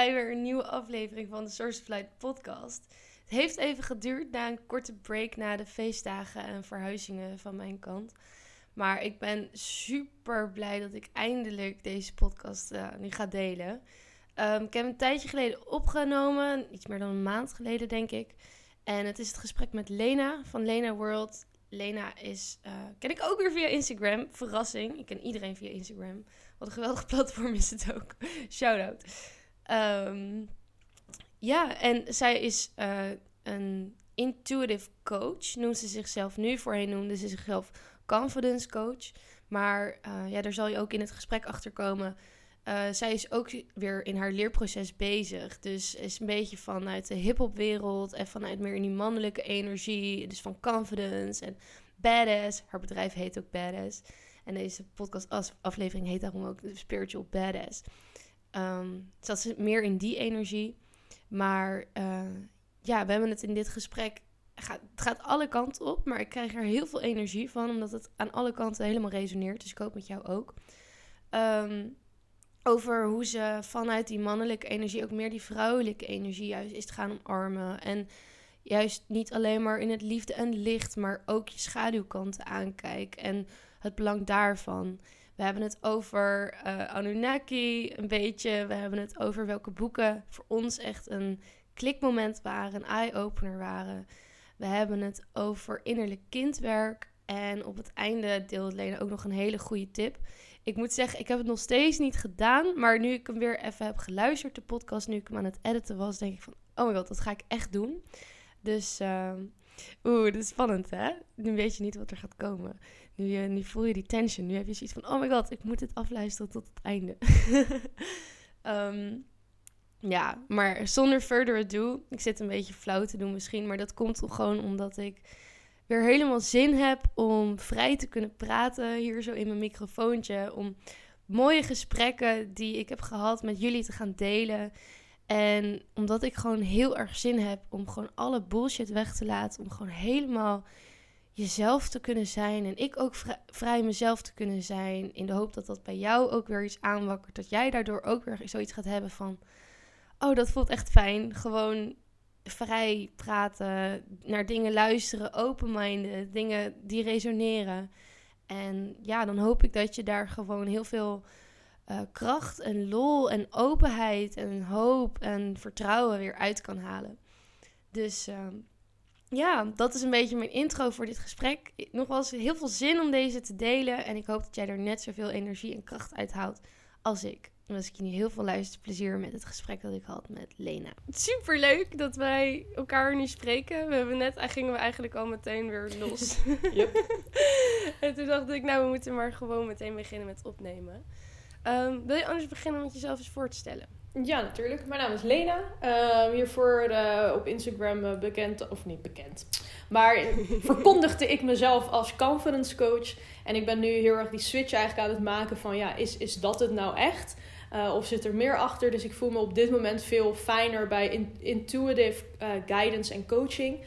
bij weer een nieuwe aflevering van de Source of Light podcast. Het heeft even geduurd na een korte break na de feestdagen en verhuizingen van mijn kant. Maar ik ben super blij dat ik eindelijk deze podcast uh, nu ga delen. Um, ik heb een tijdje geleden opgenomen, iets meer dan een maand geleden denk ik. En het is het gesprek met Lena van Lena World. Lena is, uh, ken ik ook weer via Instagram. Verrassing, ik ken iedereen via Instagram. Wat een geweldig platform is het ook. Shout-out. Um, ja, en zij is uh, een intuitive coach, noemt ze zichzelf nu. Voorheen noemde ze zichzelf confidence coach. Maar uh, ja, daar zal je ook in het gesprek achter komen. Uh, zij is ook weer in haar leerproces bezig. Dus is een beetje vanuit de hip-hop wereld en vanuit meer in die mannelijke energie. Dus van confidence en badass. Haar bedrijf heet ook Badass. En deze podcast-aflevering heet daarom ook Spiritual Badass. Um, dat meer in die energie. Maar uh, ja, we hebben het in dit gesprek. Gaat, het gaat alle kanten op, maar ik krijg er heel veel energie van, omdat het aan alle kanten helemaal resoneert. Dus ik hoop met jou ook. Um, over hoe ze vanuit die mannelijke energie ook meer die vrouwelijke energie juist is te gaan omarmen. En juist niet alleen maar in het liefde en licht, maar ook je schaduwkanten aankijken en het belang daarvan. We hebben het over uh, Anunnaki een beetje. We hebben het over welke boeken voor ons echt een klikmoment waren, een eye-opener waren. We hebben het over innerlijk kindwerk. En op het einde deelde Lena ook nog een hele goede tip. Ik moet zeggen, ik heb het nog steeds niet gedaan. Maar nu ik hem weer even heb geluisterd, de podcast, nu ik hem aan het editen was, denk ik van, oh my god, dat ga ik echt doen. Dus, uh, oeh, dat is spannend hè? Nu weet je niet wat er gaat komen. Nu, voel je die tension. Nu heb je zoiets van, oh my god, ik moet het afluisteren tot het einde. um, ja, maar zonder further ado, ik zit een beetje flauw te doen misschien, maar dat komt gewoon omdat ik weer helemaal zin heb om vrij te kunnen praten hier zo in mijn microfoontje. Om mooie gesprekken die ik heb gehad met jullie te gaan delen. En omdat ik gewoon heel erg zin heb om gewoon alle bullshit weg te laten. Om gewoon helemaal jezelf te kunnen zijn. En ik ook vrij, mezelf te kunnen zijn. In de hoop dat dat bij jou ook weer iets aanwakkert. Dat jij daardoor ook weer zoiets gaat hebben van. Oh, dat voelt echt fijn. Gewoon vrij praten, naar dingen luisteren, open-minded, dingen die resoneren. En ja, dan hoop ik dat je daar gewoon heel veel uh, kracht en lol en openheid en hoop en vertrouwen weer uit kan halen. Dus uh, ja, dat is een beetje mijn intro voor dit gesprek. Nogmaals, heel veel zin om deze te delen. En ik hoop dat jij er net zoveel energie en kracht uit haalt als ik. En wens ik je nu heel veel luisterplezier met het gesprek dat ik had met Lena. Super leuk dat wij elkaar nu spreken. We hebben net, gingen we eigenlijk al meteen weer los. Yep. en toen dacht ik, nou, we moeten maar gewoon meteen beginnen met opnemen. Um, wil je anders beginnen met jezelf eens voor te stellen? Ja, natuurlijk. Mijn naam is Lena. Uh, hiervoor uh, op Instagram uh, bekend, of niet bekend, maar verkondigde ik mezelf als confidence coach. En ik ben nu heel erg die switch eigenlijk aan het maken van, ja, is, is dat het nou echt? Uh, of zit er meer achter? Dus ik voel me op dit moment veel fijner bij in, intuitive guidance en coaching.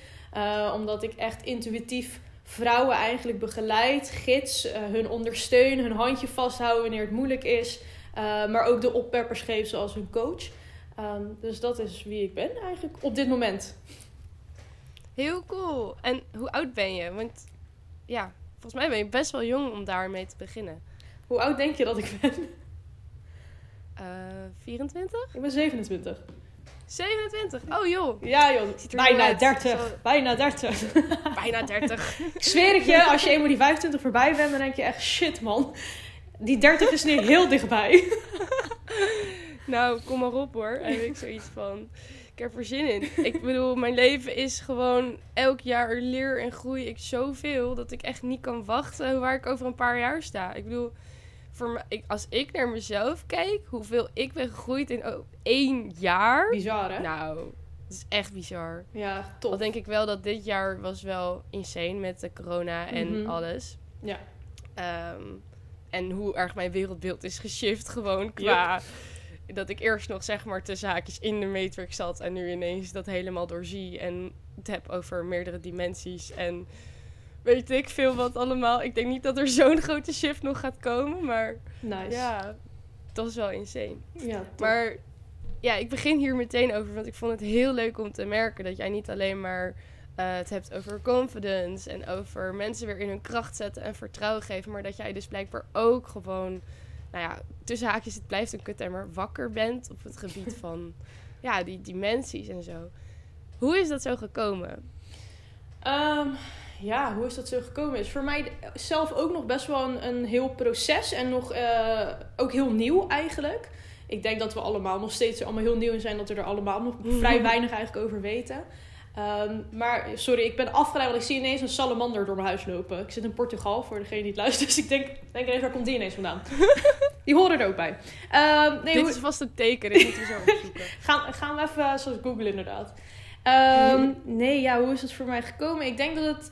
Omdat ik echt intuïtief vrouwen eigenlijk begeleid, gids, hun ondersteun, hun handje vasthouden wanneer het moeilijk is. Maar ook de oppeppers geef zoals hun coach. Um, dus dat is wie ik ben eigenlijk op dit moment. Heel cool. En hoe oud ben je? Want ja, volgens mij ben je best wel jong om daarmee te beginnen. Hoe oud denk je dat ik ben? Uh, 24? Ik ben 27. 27? Oh joh. Ja joh. Bijna 30. Zo... Bijna 30. Bijna 30. ik zweer het je, als je eenmaal die 25 voorbij bent, dan denk je echt shit man. Die 30 is nu heel dichtbij. nou, kom maar op hoor. Eigenlijk zoiets van. Ik heb er zin in. Ik bedoel, mijn leven is gewoon elk jaar leer en groei ik zoveel dat ik echt niet kan wachten waar ik over een paar jaar sta. Ik bedoel, voor me, ik, als ik naar mezelf kijk, hoeveel ik ben gegroeid in oh, één jaar. Bizar, hè? Nou, dat is echt bizar. Ja, top. Dan denk ik wel dat dit jaar was wel insane met de corona en mm -hmm. alles. Ja. Um, en hoe erg mijn wereldbeeld is geshift gewoon qua... Yep. Dat ik eerst nog zeg maar te zaakjes in de matrix zat en nu ineens dat helemaal doorzie en het heb over meerdere dimensies en weet ik veel wat allemaal. Ik denk niet dat er zo'n grote shift nog gaat komen, maar nice. ja, dat is wel insane. Ja, maar ja, ik begin hier meteen over, want ik vond het heel leuk om te merken dat jij niet alleen maar eh, het hebt over confidence en over mensen weer in hun kracht zetten en vertrouwen geven, maar dat jij dus blijkbaar ook gewoon, nou ja, tussen haakjes, het blijft een maar wakker bent op het gebied van, ja, die dimensies en zo. Hoe is dat zo gekomen? Ehm, ja, hoe is dat zo gekomen? Is voor mij zelf ook nog best wel een, een heel proces en nog uh, ook heel nieuw eigenlijk. Ik denk dat we allemaal nog steeds allemaal heel nieuw zijn, dat we er allemaal nog vrij weinig eigenlijk over weten. Um, maar sorry, ik ben afgeleid, want ik zie ineens een salamander door mijn huis lopen. Ik zit in Portugal, voor degene die het luistert. Dus ik denk, denk ineens, waar komt die ineens vandaan? die horen er ook bij. Um, nee, dit is vast een teken, dit moeten we zo opzoeken. gaan, gaan we even, zoals Google inderdaad. Um, nee, ja, hoe is het voor mij gekomen? Ik denk dat het...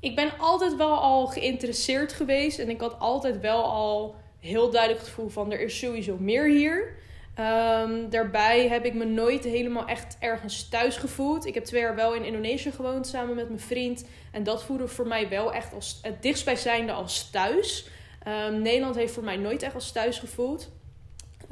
Ik ben altijd wel al geïnteresseerd geweest. En ik had altijd wel al heel duidelijk het gevoel van... Er is sowieso meer hier. Um, daarbij heb ik me nooit helemaal echt ergens thuis gevoeld. Ik heb twee jaar wel in Indonesië gewoond samen met mijn vriend. En dat voelde voor mij wel echt als het dichtstbijzijnde als thuis. Um, Nederland heeft voor mij nooit echt als thuis gevoeld.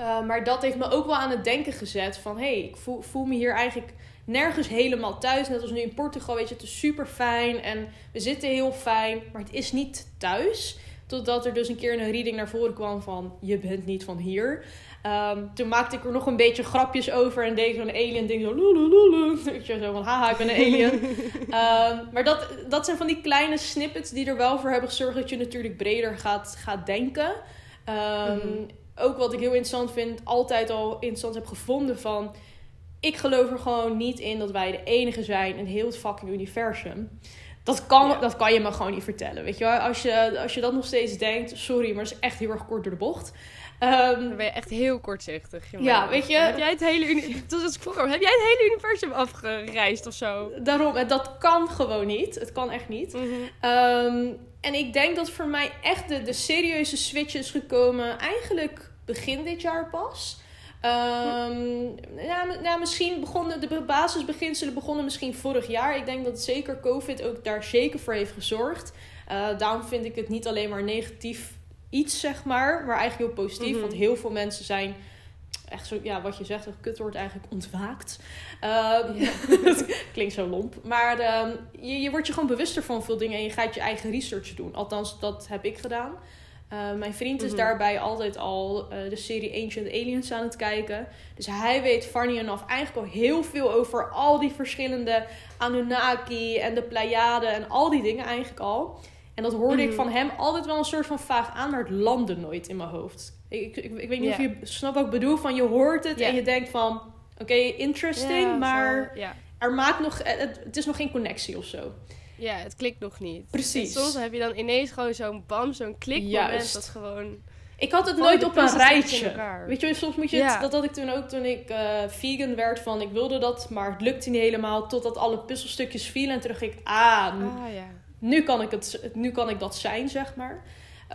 Uh, maar dat heeft me ook wel aan het denken gezet van... hé, hey, ik voel, voel me hier eigenlijk nergens helemaal thuis. Net als nu in Portugal, weet je, het is super fijn en we zitten heel fijn. Maar het is niet thuis. Totdat er dus een keer een reading naar voren kwam van... je bent niet van hier. Um, toen maakte ik er nog een beetje grapjes over en deed zo'n alien ding zo lulululu. Weet je, zo van haha, ik ben een alien. um, maar dat, dat zijn van die kleine snippets die er wel voor hebben gezorgd dat je natuurlijk breder gaat, gaat denken. Um, mm. Ook wat ik heel interessant vind, altijd al interessant heb gevonden van... Ik geloof er gewoon niet in dat wij de enige zijn in heel het fucking universum. Dat kan, ja. dat kan je me gewoon niet vertellen. Weet je, als je, als je dat nog steeds denkt, sorry, maar dat is echt heel erg kort door de bocht. Um, dan ben je echt heel kortzichtig. Ja, weet je. Heb jij het hele, vroeger, heb jij het hele universum afgereisd of zo? Daarom, en dat kan gewoon niet. Het kan echt niet. Mm -hmm. um, en ik denk dat voor mij echt de, de serieuze switch is gekomen eigenlijk begin dit jaar pas. Um, ja, nou, misschien begonnen de basisbeginselen begonnen misschien vorig jaar. Ik denk dat zeker COVID ook daar zeker voor heeft gezorgd. Uh, daarom vind ik het niet alleen maar negatief iets, zeg maar, maar eigenlijk heel positief. Mm -hmm. Want heel veel mensen zijn echt zo, ja, wat je zegt, een kut wordt eigenlijk ontwaakt. Um, ja. klinkt zo lomp. Maar um, je, je wordt je gewoon bewuster van veel dingen en je gaat je eigen research doen. Althans, dat heb ik gedaan. Uh, mijn vriend is mm -hmm. daarbij altijd al uh, de serie Ancient Aliens aan het kijken. Dus hij weet, funny enough, eigenlijk al heel veel over al die verschillende Anunnaki en de Pleiaden en al die dingen eigenlijk al. En dat hoorde mm -hmm. ik van hem altijd wel een soort van vaag aan, maar het landde nooit in mijn hoofd. Ik, ik, ik weet niet yeah. of je snapt wat ik bedoel. Van je hoort het yeah. en je denkt van, oké, okay, interesting, yeah, maar so, er maakt nog, het, het, is nog geen connectie of zo. Ja, het klikt nog niet. Precies. En soms heb je dan ineens gewoon zo'n bam, zo'n klikmoment dat gewoon... Ik had het nooit op een rijtje. Weet je, soms moet je het, dat had ik toen ook toen ik uh, vegan werd van ik wilde dat, maar het lukte niet helemaal totdat alle puzzelstukjes vielen en toen dacht ik, ah, ah ja nu kan ik, het, nu kan ik dat zijn, zeg maar.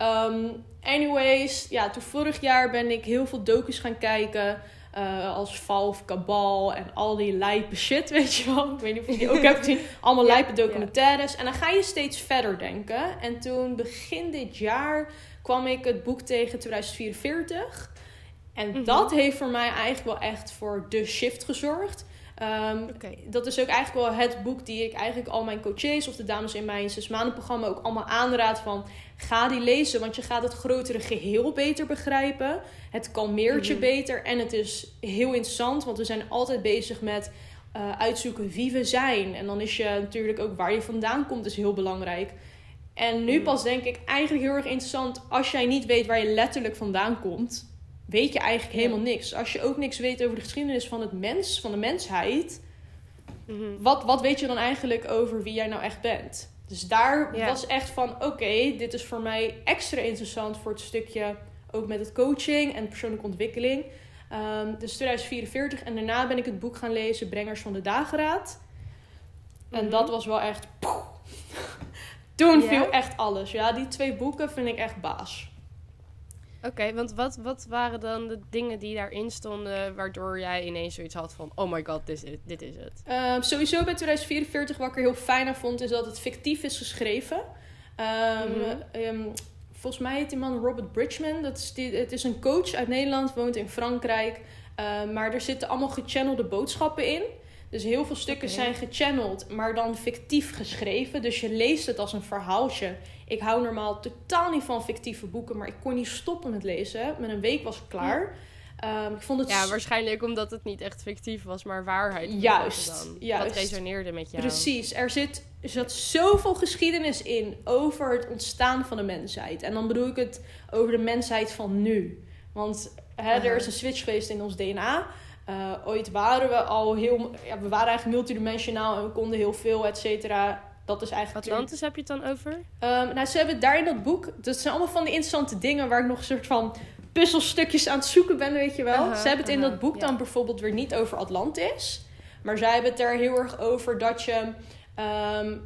Um, anyways, ja, toen vorig jaar ben ik heel veel docus gaan kijken. Uh, als Valve, Cabal en al die lijpe shit, weet je wel. Ik weet niet of je die ook hebt gezien. Allemaal ja, lijpe documentaires. Ja. En dan ga je steeds verder denken. En toen begin dit jaar kwam ik het boek tegen 2044. En mm -hmm. dat heeft voor mij eigenlijk wel echt voor de shift gezorgd. Um, okay. Dat is ook eigenlijk wel het boek die ik eigenlijk al mijn coaches of de dames in mijn zes maanden programma ook allemaal aanraad van ga die lezen, want je gaat het grotere geheel beter begrijpen. Het kalmeert je mm -hmm. beter en het is heel interessant, want we zijn altijd bezig met uh, uitzoeken wie we zijn. En dan is je natuurlijk ook waar je vandaan komt is heel belangrijk. En nu pas denk ik eigenlijk heel erg interessant als jij niet weet waar je letterlijk vandaan komt weet je eigenlijk helemaal ja. niks. Als je ook niks weet over de geschiedenis van het mens, van de mensheid, mm-hmm. wat, wat weet je dan eigenlijk over wie jij nou echt bent? Dus daar ja. was echt van: oké, okay, dit is voor mij extra interessant voor het stukje ook met het coaching en persoonlijke ontwikkeling. Um, dus 2044 en daarna ben ik het boek gaan lezen, Brengers van de Dageraad. En mm-hmm. dat was wel echt. Poeh. Toen ja. viel echt alles. Ja, die twee boeken vind ik echt baas. Oké, okay, want wat, wat waren dan de dingen die daarin stonden... waardoor jij ineens zoiets had van... oh my god, dit is, dit is het? Uh, sowieso bij 2044, wat ik er heel fijn aan vond... is dat het fictief is geschreven. Um, mm-hmm. um, volgens mij heet die man Robert Bridgman. Dat is die, het is een coach uit Nederland, woont in Frankrijk. Maar er zitten allemaal gechannelde boodschappen in. Dus heel veel stukken zijn gechanneld, maar dan fictief geschreven. Dus je leest het als een verhaaltje. Ik hou normaal totaal niet van fictieve boeken, maar ik kon niet stoppen met lezen. Met een week was ik klaar. Ehm, ik vond het Ja, waarschijnlijk omdat het niet echt fictief was, maar waarheid. Juist, dan. juist. Dat resoneerde met jou. Precies, er zit, er zat zoveel geschiedenis in over het ontstaan van de mensheid. En dan bedoel ik het over de mensheid van nu. Want hè, er is een switch geweest in ons DNA. Eh, ooit waren we al heel... Ja, we waren eigenlijk multidimensionaal en we konden heel veel, et cetera. Dat is eigenlijk... Atlantis heb je het dan over? Ehm, nou, ze hebben daar in dat boek... Dat zijn allemaal van die interessante dingen... waar ik nog een soort van puzzelstukjes aan het zoeken ben, weet je wel. Ze hebben het in dat boek dan bijvoorbeeld weer niet over Atlantis. Maar zij hebben het er heel erg over dat je... ehm,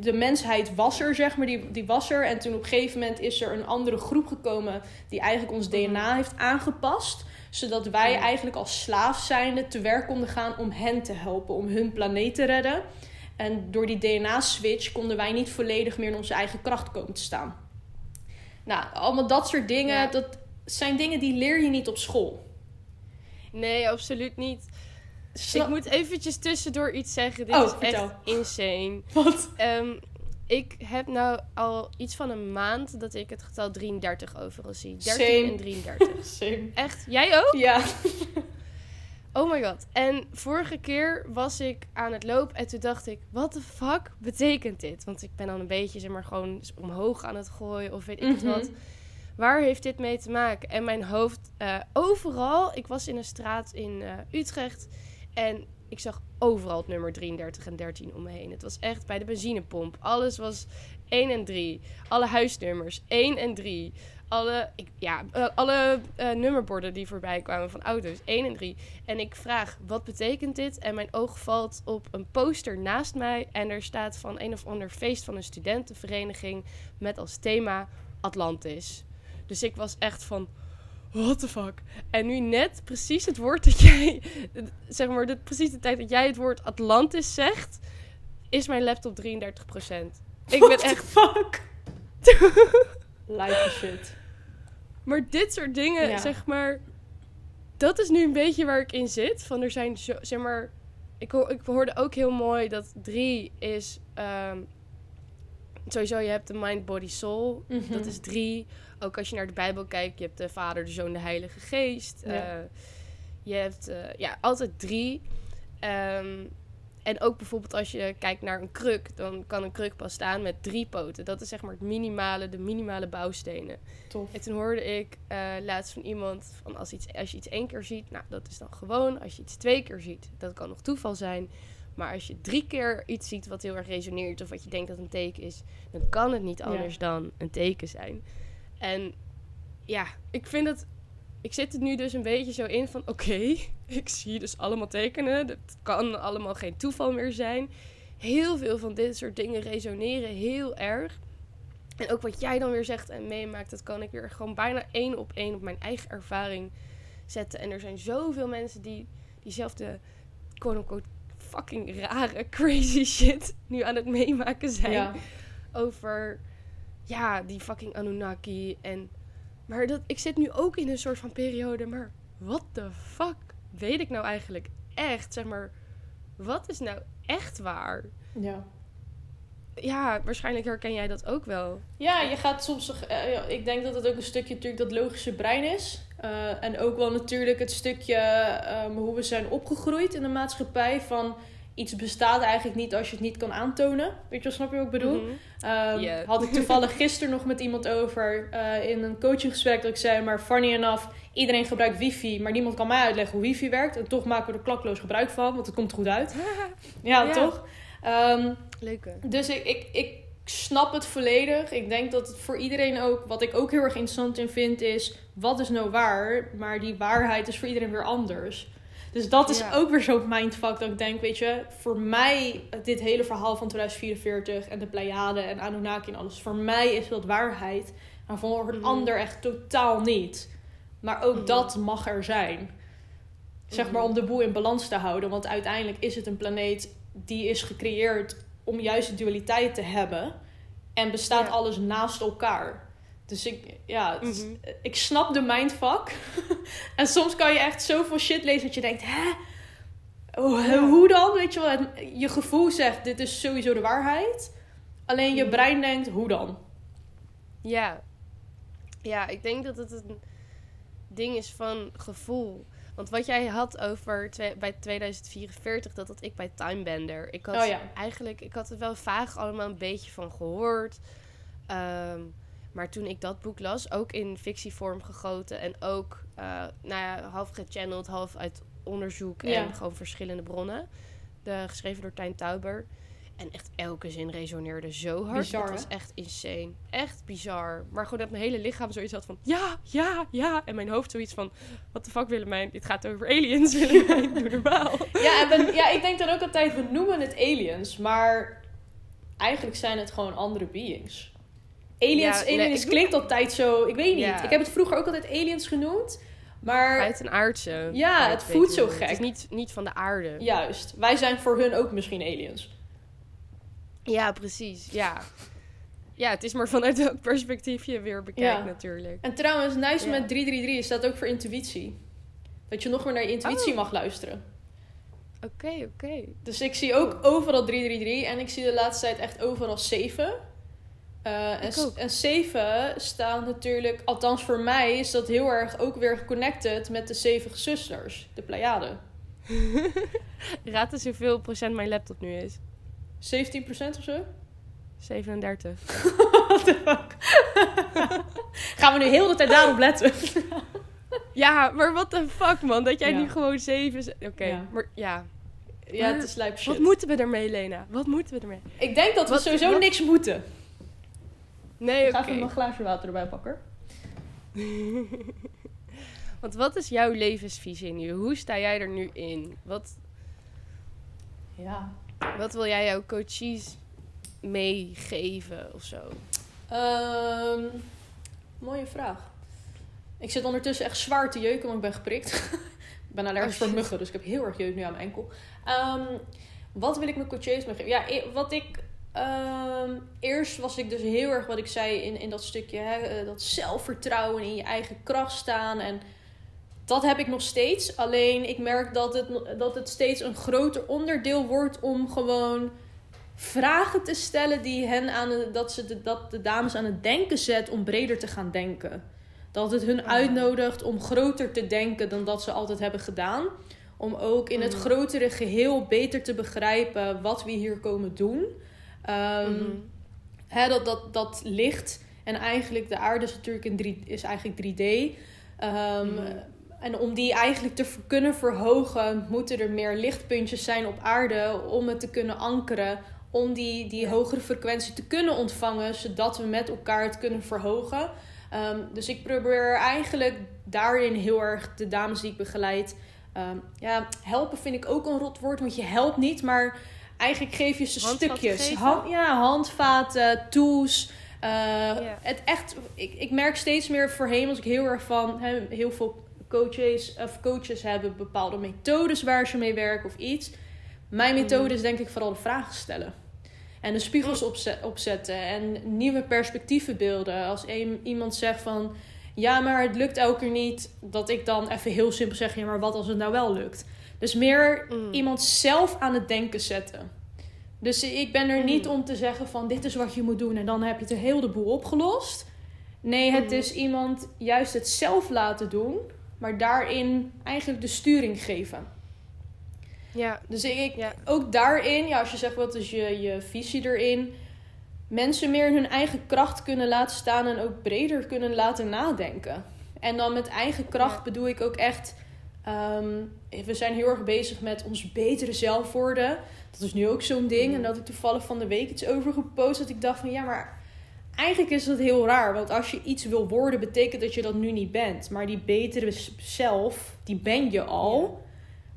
de mensheid was er, zeg maar, die, die was er. En toen op een gegeven moment is er een andere groep gekomen... die eigenlijk ons DNA heeft aangepast... zodat wij eigenlijk als slaaf zijnde te werk konden gaan... om hen te helpen, om hun planeet te redden. En door die DNA-switch konden wij niet volledig meer in onze eigen kracht komen te staan. Nou, allemaal dat soort dingen, Ja. dat zijn dingen die leer je niet op school. Nee, absoluut niet. Ik moet eventjes tussendoor iets zeggen. Dit Oh, is vertel. echt insane. Wat? Ehm, ik heb nou al iets van een maand dat ik het getal 33 overal zie. 13 Same. en 33. Same. Echt? Jij ook? Ja. Oh my god. En vorige keer was ik aan het lopen en toen dacht ik, wat de fuck betekent dit? Want ik ben dan een beetje, zeg maar, gewoon omhoog aan het gooien of weet ik Mhm. wat. Waar heeft dit mee te maken? En mijn hoofd, eh, overal, ik was in een straat in eh, Utrecht en ik zag overal het nummer 33 en 13 om me heen. Het was echt bij de benzinepomp. Alles was 1 en 3. Alle huisnummers 1 en 3. Alle, ik, ja, eh, alle eh, nummerborden die voorbij kwamen van auto's 1 en 3. En ik vraag, wat betekent dit? En mijn oog valt op een poster naast mij. En er staat van een of ander feest van een studentenvereniging met als thema Atlantis. Dus ik was echt van, what the fuck? En nu net precies het woord dat jij, zeg maar, de, precies de tijd dat jij het woord Atlantis zegt, is mijn laptop 33%. Ik ben echt, fuck. Life shit. Maar dit soort dingen, Ja. zeg maar, dat is nu een beetje waar ik in zit. Van er zijn, zo, zeg maar, ik, ik hoorde ook heel mooi dat drie is, ehm, sowieso je hebt de mind, body, soul. Mhm. Dat is drie. Ook als je naar de Bijbel kijkt, je hebt de Vader, de Zoon, de Heilige Geest. Ja. Eh, je hebt eh, ja, altijd drie. Ehm, en ook bijvoorbeeld als je kijkt naar een kruk, dan kan een kruk pas staan met drie poten. Dat is zeg maar het minimale, de minimale bouwstenen. Tof. En toen hoorde ik eh, laatst van iemand van als, iets, als je iets één keer ziet, nou dat is dan gewoon. Als je iets twee keer ziet, dat kan nog toeval zijn. Maar als je drie keer iets ziet wat heel erg resoneert of wat je denkt dat een teken is, dan kan het niet Ja. anders dan een teken zijn. En ja, ik vind het. Ik zit er nu dus een beetje zo in van: oké, ik zie dus allemaal tekenen. Het kan allemaal geen toeval meer zijn. Heel veel van dit soort dingen resoneren heel erg. En ook wat jij dan weer zegt en meemaakt, dat kan ik weer gewoon bijna één op één op mijn eigen ervaring zetten. En er zijn zoveel mensen die diezelfde quote-unquote fucking rare, crazy shit nu aan het meemaken zijn Ja. over ja, die fucking Anunnaki en maar dat ik zit nu ook in een soort van periode, maar wat de fuck weet ik nou eigenlijk echt, zeg maar, wat is nou echt waar? Ja. Ja, waarschijnlijk herken jij dat ook wel. Ja, je gaat soms. eh, ik denk dat het ook een stukje natuurlijk dat logische brein is. Eh, en ook wel natuurlijk het stukje ehm, hoe we zijn opgegroeid in de maatschappij. Van iets bestaat eigenlijk niet als je het niet kan aantonen. Weet je snap je wat ik bedoel? Mhm. Ehm. Had ik toevallig gisteren nog met iemand over eh, in een coachinggesprek dat ik zei, maar funny enough, iedereen gebruikt wifi, maar niemand kan mij uitleggen hoe wifi werkt. En toch maken we er klakloos gebruik van, want het komt goed uit. Ja, Ja. toch? Ehm, Leuke. dus ik, ik, ik snap het volledig. Ik denk dat het voor iedereen ook, wat ik ook heel erg interessant in vind, is wat is nou waar? Maar die waarheid is voor iedereen weer anders. Dus dat is Ja. ook weer zo'n mindfuck dat ik denk, weet je, voor mij, dit hele verhaal van 2044 en de Pleiade en Anunnaki en alles, voor mij is dat waarheid. Maar voor een Mhm. ander echt totaal niet. Maar ook Mhm. dat mag er zijn. Zeg maar Mhm. om de boel in balans te houden. Want uiteindelijk is het een planeet die is gecreëerd om juist de dualiteit te hebben. En bestaat Ja. alles naast elkaar. Dus ik, ja, Mhm. ik snap de mindfuck. en soms kan je echt zoveel shit lezen dat je denkt, hè? Oh, Ja. Hoe dan? Weet je wel, het- je gevoel zegt, dit is sowieso de waarheid. Alleen je Mhm. brein denkt, hoe dan? Ja. Ja, ik denk dat het een ding is van gevoel. Want wat jij had over bij 2044, dat had ik bij Timebender. Ik had Oh ja. eigenlijk, ik had er wel vaag allemaal een beetje van gehoord. Ehm, maar toen ik dat boek las, ook in fictievorm gegoten en ook, eh, nou ja, half gechanneld, half uit onderzoek Ja. en gewoon verschillende bronnen. De, geschreven door Tijn Tauber. En echt elke zin resoneerde zo hard. Bizar, Het was echt insane. Echt bizar. Maar gewoon dat mijn hele lichaam zoiets had van... Ja, ja, ja. En mijn hoofd zoiets van... What the fuck Willemijn? Dit gaat over aliens, Willemijn. Doe normaal. Ja, en we- ja, ik denk dan ook altijd, we noemen het aliens, maar eigenlijk zijn het gewoon andere beings. Aliens, Ja, aliens klinkt altijd zo, ik weet niet. Ja. Ik heb het vroeger ook altijd aliens genoemd, maar Buitenaardse. Ja, Maar het ik voelt zo gek. Het is niet, niet van de aarde. juist, wij zijn voor hun ook misschien aliens. Ja, precies. Ja. Ja, het is maar vanuit welk perspectief je weer bekijkt Ja. natuurlijk. En trouwens, Nice Ja. met 333 staat ook voor intuïtie. Dat je nog meer naar je intuïtie Oh. mag luisteren. Oké, oké. Dus ik zie ook overal 333 en ik zie de laatste tijd echt overal 7. Eh, en, Ik ook. en 7 staat natuurlijk, althans voor mij, is dat heel erg ook weer geconnected met de zeven zusters, de Pleiade. Raad eens hoeveel procent mijn laptop nu is. 17% of zo? 37. What the fuck? Gaan we nu heel de tijd daarop letten? Ja, maar what the fuck man. Dat jij Ja. nu gewoon 7... z- Oké, Ja. maar ja. ja, het is lijp shit. Wat moeten we ermee, Lena? Wat moeten we ermee? Ik denk dat we Wat- sowieso wat- niks moeten. Nee, Ik ga even mijn glaasje water erbij pakken. Want wat is jouw levensvisie nu? Hoe sta jij er nu in? Wat, Ja. wat wil jij jouw coaches meegeven of zo? Ehm, mooie vraag. Ik zit ondertussen echt zwaar te jeuken, want ik ben geprikt. ik ben allergisch Oh, voor muggen, dus ik heb heel erg jeuk nu aan mijn enkel. Ehm, wat wil ik mijn coaches meegeven? Ja, wat ik... ehm, eerst was ik dus heel erg, wat ik zei in, in dat stukje... Hè, eh, dat zelfvertrouwen in je eigen kracht staan. En dat heb ik nog steeds. Alleen ik merk dat het, dat het steeds een groter onderdeel wordt om gewoon vragen te stellen die hen aan het, dat ze de, dat de dames aan het denken zet om breder te gaan denken. Dat het hun Ah. uitnodigt om groter te denken dan dat ze altijd hebben gedaan. Om ook in het Mhm. grotere geheel beter te begrijpen wat we hier komen doen. Ehm, Mhm. hè, dat, dat, dat licht en eigenlijk de aarde is natuurlijk in drie, is eigenlijk 3D. Ehm, Mhm. En om die eigenlijk te kunnen verhogen, moeten er meer lichtpuntjes zijn op aarde om het te kunnen ankeren. Om die, die hogere frequentie te kunnen ontvangen, zodat we met elkaar het kunnen verhogen. Ehm, dus ik probeer eigenlijk daarin heel erg de dames die ik begeleid. ja, helpen vind ik ook een rot woord, want je helpt niet, maar eigenlijk geef je ze stukjes. ja, handvaten, tools. Eh. Het echt, ik, ik merk steeds meer voorheen als ik heel erg van heel veel coaches of coaches hebben bepaalde methodes waar ze mee werken of iets. Mijn methode Mhm. is denk ik vooral de vragen stellen. En de spiegels opze- opzetten en nieuwe perspectieven beelden. Als een, iemand zegt van ja, maar het lukt elke keer niet, dat ik dan even heel simpel zeg: ja, maar wat als het nou wel lukt? Dus meer Mm. iemand zelf aan het denken zetten. Dus ik ben er niet Mm. om te zeggen van dit is wat je moet doen en dan heb je de hele boel opgelost. Nee, het Mhm. is iemand juist het zelf laten doen, maar daarin eigenlijk de sturing geven. Ja, Dus ik, Ja. ook daarin, ja, als je zegt wat is je, je visie erin, mensen meer in hun eigen kracht kunnen laten staan en ook breder kunnen laten nadenken. En dan met eigen kracht Ja. bedoel ik ook echt, ehm, we zijn heel erg bezig met ons betere zelf worden. Dat is nu ook zo'n ding. Mhm. En dat ik toevallig van de week iets over gepost dat ik dacht van ja, maar eigenlijk is dat heel raar. Want als je iets wil worden, betekent dat je dat nu niet bent. Maar die betere zelf, die ben je al.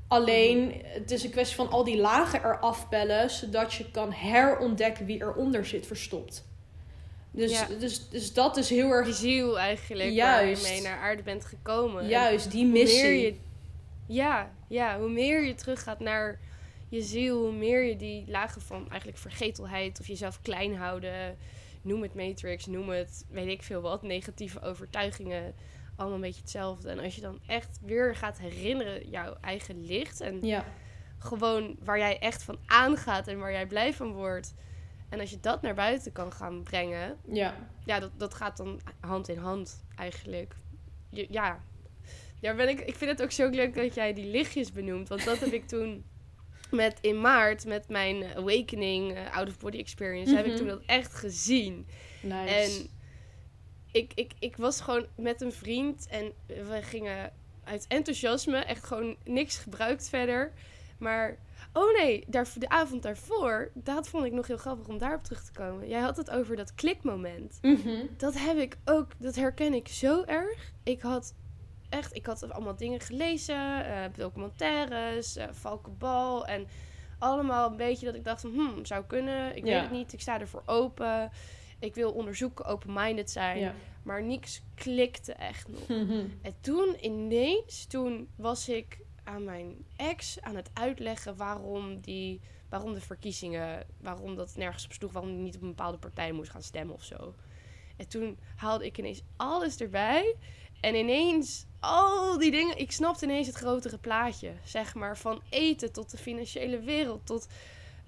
Alleen, het is een kwestie van al die lagen eraf bellen, zodat je kan herontdekken wie eronder zit verstopt. Dus, Ja. dus, dus dat is heel erg die ziel eigenlijk Juist. waar je mee naar aarde bent gekomen. En juist, die hoe meer missie. je, ja, ja, hoe meer je teruggaat naar je ziel, hoe meer je die lagen van eigenlijk vergetelheid of jezelf klein houden, noem het Matrix, noem het weet ik veel wat, negatieve overtuigingen, allemaal een beetje hetzelfde. En als je dan echt weer gaat herinneren jouw eigen licht en Ja. gewoon waar jij echt van aangaat en waar jij blij van wordt. En als je dat naar buiten kan gaan brengen, Ja. ja, dat, dat gaat dan hand in hand eigenlijk. Je, ja, daar ben ik, ik vind het ook zo leuk dat jij die lichtjes benoemt. Want dat heb ik toen met, in maart met mijn Awakening eh, Out of Body Experience, heb ik Mhm. toen dat echt gezien. Nice. En ik, ik, ik was gewoon met een vriend en we gingen uit enthousiasme, echt gewoon niks gebruikt verder. Maar, oh nee, daar, de avond daarvoor, dat vond ik nog heel grappig om daarop terug te komen. Jij had het over dat klikmoment. Mhm. Dat heb ik ook, dat herken ik zo erg. Ik had echt, ik had allemaal dingen gelezen, eh, documentaires, eh Valkenbal en allemaal een beetje dat ik dacht van, hmm, zou kunnen. Ik Ja. weet het niet, ik sta ervoor open. Ik wil onderzoeken, open-minded zijn. Ja. Maar niks klikte echt nog. En toen ineens, toen was ik aan mijn ex aan het uitleggen waarom, die, waarom de verkiezingen, waarom dat nergens op sloeg, waarom niet op een bepaalde partij moest gaan stemmen of zo. En toen haalde ik ineens alles erbij. En ineens al die dingen. Ik snapte ineens het grotere plaatje. Zeg maar van eten tot de financiële wereld. Tot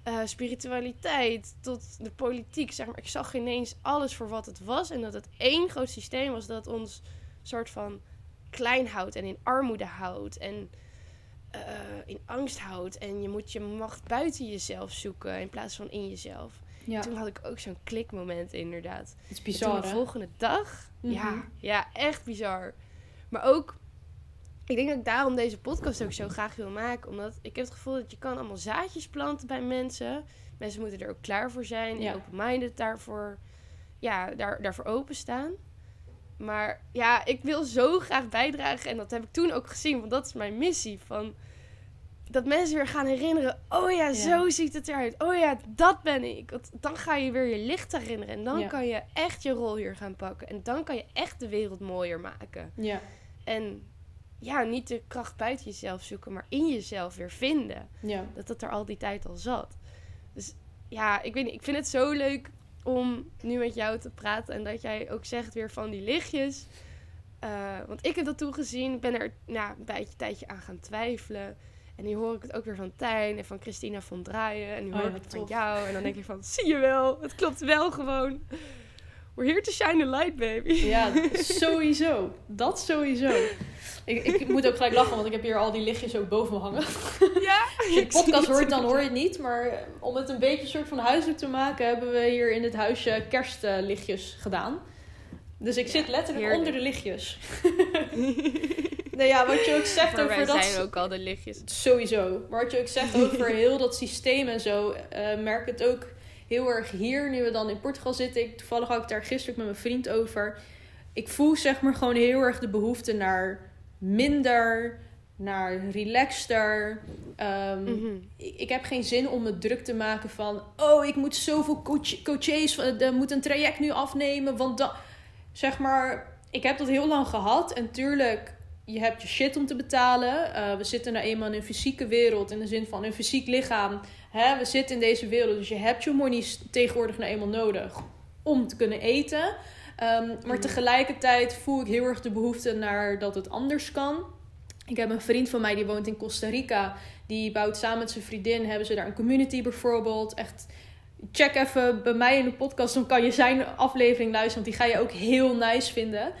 eh, spiritualiteit. Tot de politiek. Zeg maar. Ik zag ineens alles voor wat het was. En dat het één groot systeem was dat ons soort van klein houdt. En in armoede houdt. En eh, in angst houdt. En je moet je macht buiten jezelf zoeken. In plaats van in jezelf. Ja. Toen had ik ook zo'n klikmoment inderdaad. Het is bizar, toen de volgende dag. Mhm. Ja, ja, echt bizar. Maar ook, ik denk dat ik daarom deze podcast ook zo graag wil maken. Omdat ik heb het gevoel dat je kan allemaal zaadjes planten bij mensen. Mensen moeten er ook klaar voor zijn. Ja. En open-minded daarvoor, ja, daar, daarvoor openstaan. Maar ja, ik wil zo graag bijdragen. En dat heb ik toen ook gezien. Want dat is mijn missie. Van, dat mensen weer gaan herinneren. Oh ja, Ja. zo ziet het eruit. Oh ja, dat ben ik. Want dan ga je weer je licht herinneren. En dan Ja. kan je echt je rol hier gaan pakken. En dan kan je echt de wereld mooier maken. Ja. En ja, niet de kracht buiten jezelf zoeken, maar in jezelf weer vinden. Ja. Dat dat er al die tijd al zat. Dus ja, ik weet niet. Ik vind het zo leuk om nu met jou te praten. En dat jij ook zegt weer van die lichtjes. Eh, want ik heb dat toen gezien. Ik ben er nou, een beetje tijdje aan gaan twijfelen. En nu hoor ik het ook weer van Tijn en van Christina van Draaien. En nu Oh hoor ik het van jou. En dan denk ik van, zie je wel, het klopt wel gewoon. We're here to shine the light, baby. Ja, sowieso. Dat sowieso. Ik, ik moet ook gelijk lachen, want ik heb hier al die lichtjes ook boven me hangen. Ja, Als je podcast het. hoort, dan hoor je het niet. Maar eh, om het een beetje een soort van huiselijk te maken, hebben we hier in dit huisje kerstlichtjes gedaan. Dus ik Ja, zit letterlijk heerlijk. onder de lichtjes. Nou ja, wat je ook zegt Maar over wij dat... zijn ook al de lichtjes. Sowieso. Maar wat je ook zegt over heel dat systeem en zo, eh, merk het ook heel erg hier. Nu we dan in Portugal zitten. Ik, toevallig had ik daar gisteren met mijn vriend over. Ik voel zeg maar gewoon heel erg de behoefte naar minder, naar relaxter. Ehm, Mhm. ik, ik heb geen zin om me druk te maken van... Oh, ik moet zoveel coach, coaches... Er moet een traject nu afnemen, want dat... Zeg maar, ik heb dat heel lang gehad. En tuurlijk, je hebt je shit om te betalen. Eh, we zitten nou eenmaal in een fysieke wereld. In de zin van een fysiek lichaam. Hè? We zitten in deze wereld. Dus je hebt je monies tegenwoordig nou eenmaal nodig om te kunnen eten. Ehm, maar Mhm. tegelijkertijd voel ik heel erg de behoefte naar dat het anders kan. Ik heb een vriend van mij die woont in Costa Rica. Die bouwt samen met zijn vriendin. Hebben ze daar een community bijvoorbeeld. Echt, check even bij mij in de podcast. Dan kan je zijn aflevering luisteren. Want die ga je ook heel nice vinden.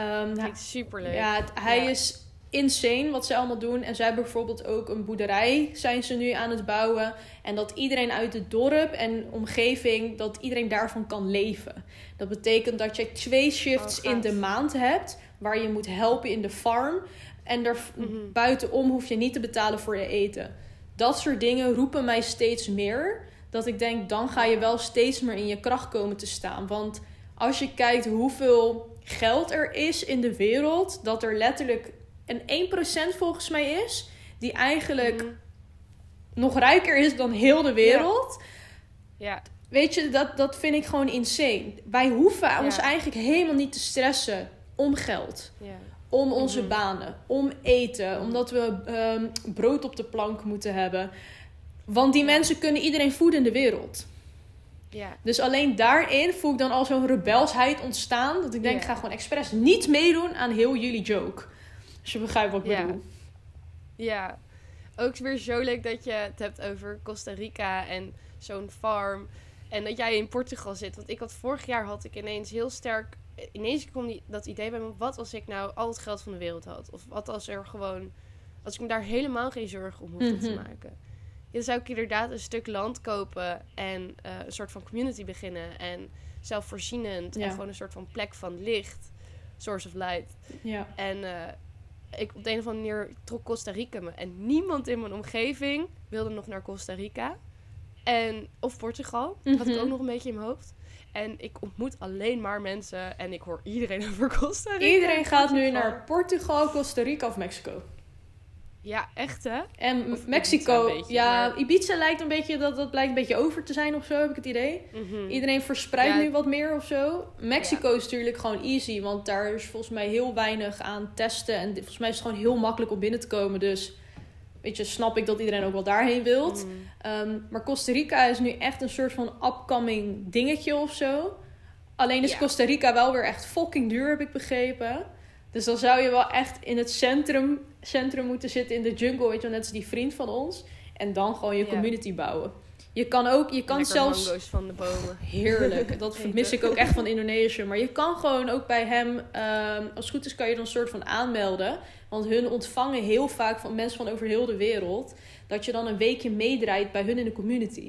Ehm, Klinkt superleuk. ja, het- hij Ja. is insane wat ze allemaal doen. En zij hebben bijvoorbeeld ook een boerderij zijn ze nu aan het bouwen. En dat iedereen uit het dorp en omgeving, dat iedereen daarvan kan leven. Dat betekent dat je twee shifts Oh, in de maand hebt. Waar je moet helpen in de farm. En daar Mhm. buitenom hoef je niet te betalen voor je eten. Dat soort dingen roepen mij steeds meer. Dat ik denk, dan ga je wel steeds meer in je kracht komen te staan. Want als je kijkt hoeveel geld er is in de wereld, dat er letterlijk een 1% volgens mij is, die eigenlijk Mhm. nog rijker is dan heel de wereld. Ja, Weet je, dat, dat vind ik gewoon insane. Wij hoeven Ja. ons eigenlijk helemaal niet te stressen om geld. ja. Om onze Mhm. banen, om eten, omdat we ehm, brood op de plank moeten hebben. Want die mensen kunnen iedereen voeden in de wereld. Ja. Dus alleen daarin voel ik dan al zo'n rebelsheid ontstaan. Dat ik denk, Ja. ik ga gewoon expres niet meedoen aan heel jullie joke. Als je begrijpt wat ik Ja. bedoel. Ja, ook weer zo leuk dat je het hebt over Costa Rica en zo'n farm. En dat jij in Portugal zit. Want ik had vorig jaar had ik ineens heel sterk. Ineens kwam die, dat idee bij me. Wat als ik nou al het geld van de wereld had? Of wat als er gewoon. Als ik me daar helemaal geen zorgen om hoefde te Mhm. maken. Dan zou ik inderdaad een stuk land kopen. En eh, een soort van community beginnen. En zelfvoorzienend. Ja. En gewoon een soort van plek van licht. Source of light. Ja. En eh, ik, op de een of andere manier trok Costa Rica me. En niemand in mijn omgeving wilde nog naar Costa Rica. En, of Portugal. Dat had ik Mhm. ook nog een beetje in mijn hoofd. En ik ontmoet alleen maar mensen. En ik hoor iedereen over Costa Rica. Iedereen gaat nu naar Portugal, Costa Rica of Mexico. Ja, echt hè? En Of Mexico, beetje, ja, maar- Ibiza lijkt een beetje, dat, dat blijkt een beetje over te zijn of zo, heb ik het idee. Mhm. Iedereen verspreidt Ja. nu wat meer of zo. Mexico is natuurlijk gewoon easy, want daar is volgens mij heel weinig aan testen. En volgens mij is het gewoon heel makkelijk om binnen te komen. Dus, weet je, snap ik dat iedereen ook wel daarheen wilt. Mhm. Ehm, maar Costa Rica is nu echt een soort van upcoming dingetje of zo. Alleen is Ja. Costa Rica wel weer echt fucking duur, heb ik begrepen. Dus dan zou je wel echt in het centrum, centrum moeten zitten in de jungle, weet je wel, net als die vriend van ons. En dan gewoon je Ja. community bouwen. Je kan ook, je kan Lekker zelfs... mango's van de bomen. Heerlijk. Dat mis ik ook echt van Indonesië. Maar je kan gewoon ook bij hem, ehm, als het goed is, kan je dan een soort van aanmelden. Want hun ontvangen heel vaak van mensen van over heel de wereld. Dat je dan een weekje meedraait bij hun in de community.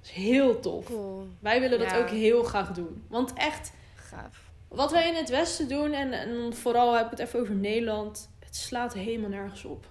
Dat is heel tof. Cool. Wij willen dat Ja. ook heel graag doen. Want echt, Gaaf. Wat wij in het Westen doen, en, en vooral heb ik het even over Nederland. Het slaat helemaal nergens op.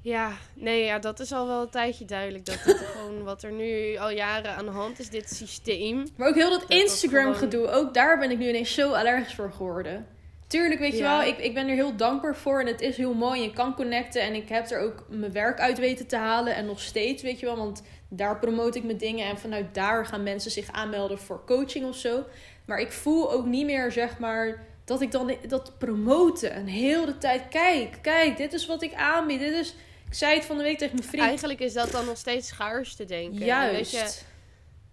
Ja, nee, ja, dat is al wel een tijdje duidelijk. Dat het gewoon wat er nu al jaren aan de hand is, dit systeem. Maar ook heel dat Dat dat Instagram gewoon- gedoe, ook daar ben ik nu ineens zo allergisch voor geworden. Tuurlijk, weet je wel, ik, ik ben er heel dankbaar voor en het is heel mooi. Je kan connecten en ik heb er ook mijn werk uit weten te halen en nog steeds, weet je wel. Want daar promote ik mijn dingen en vanuit daar gaan mensen zich aanmelden voor coaching of zo. Maar ik voel ook niet meer, zeg maar, dat ik dan dat promoten en heel de tijd, kijk, kijk, dit is wat ik aanbied. Dit is, ik zei het van de week tegen mijn vriend. Eigenlijk is dat dan nog steeds schaars te denken. Juist. Weet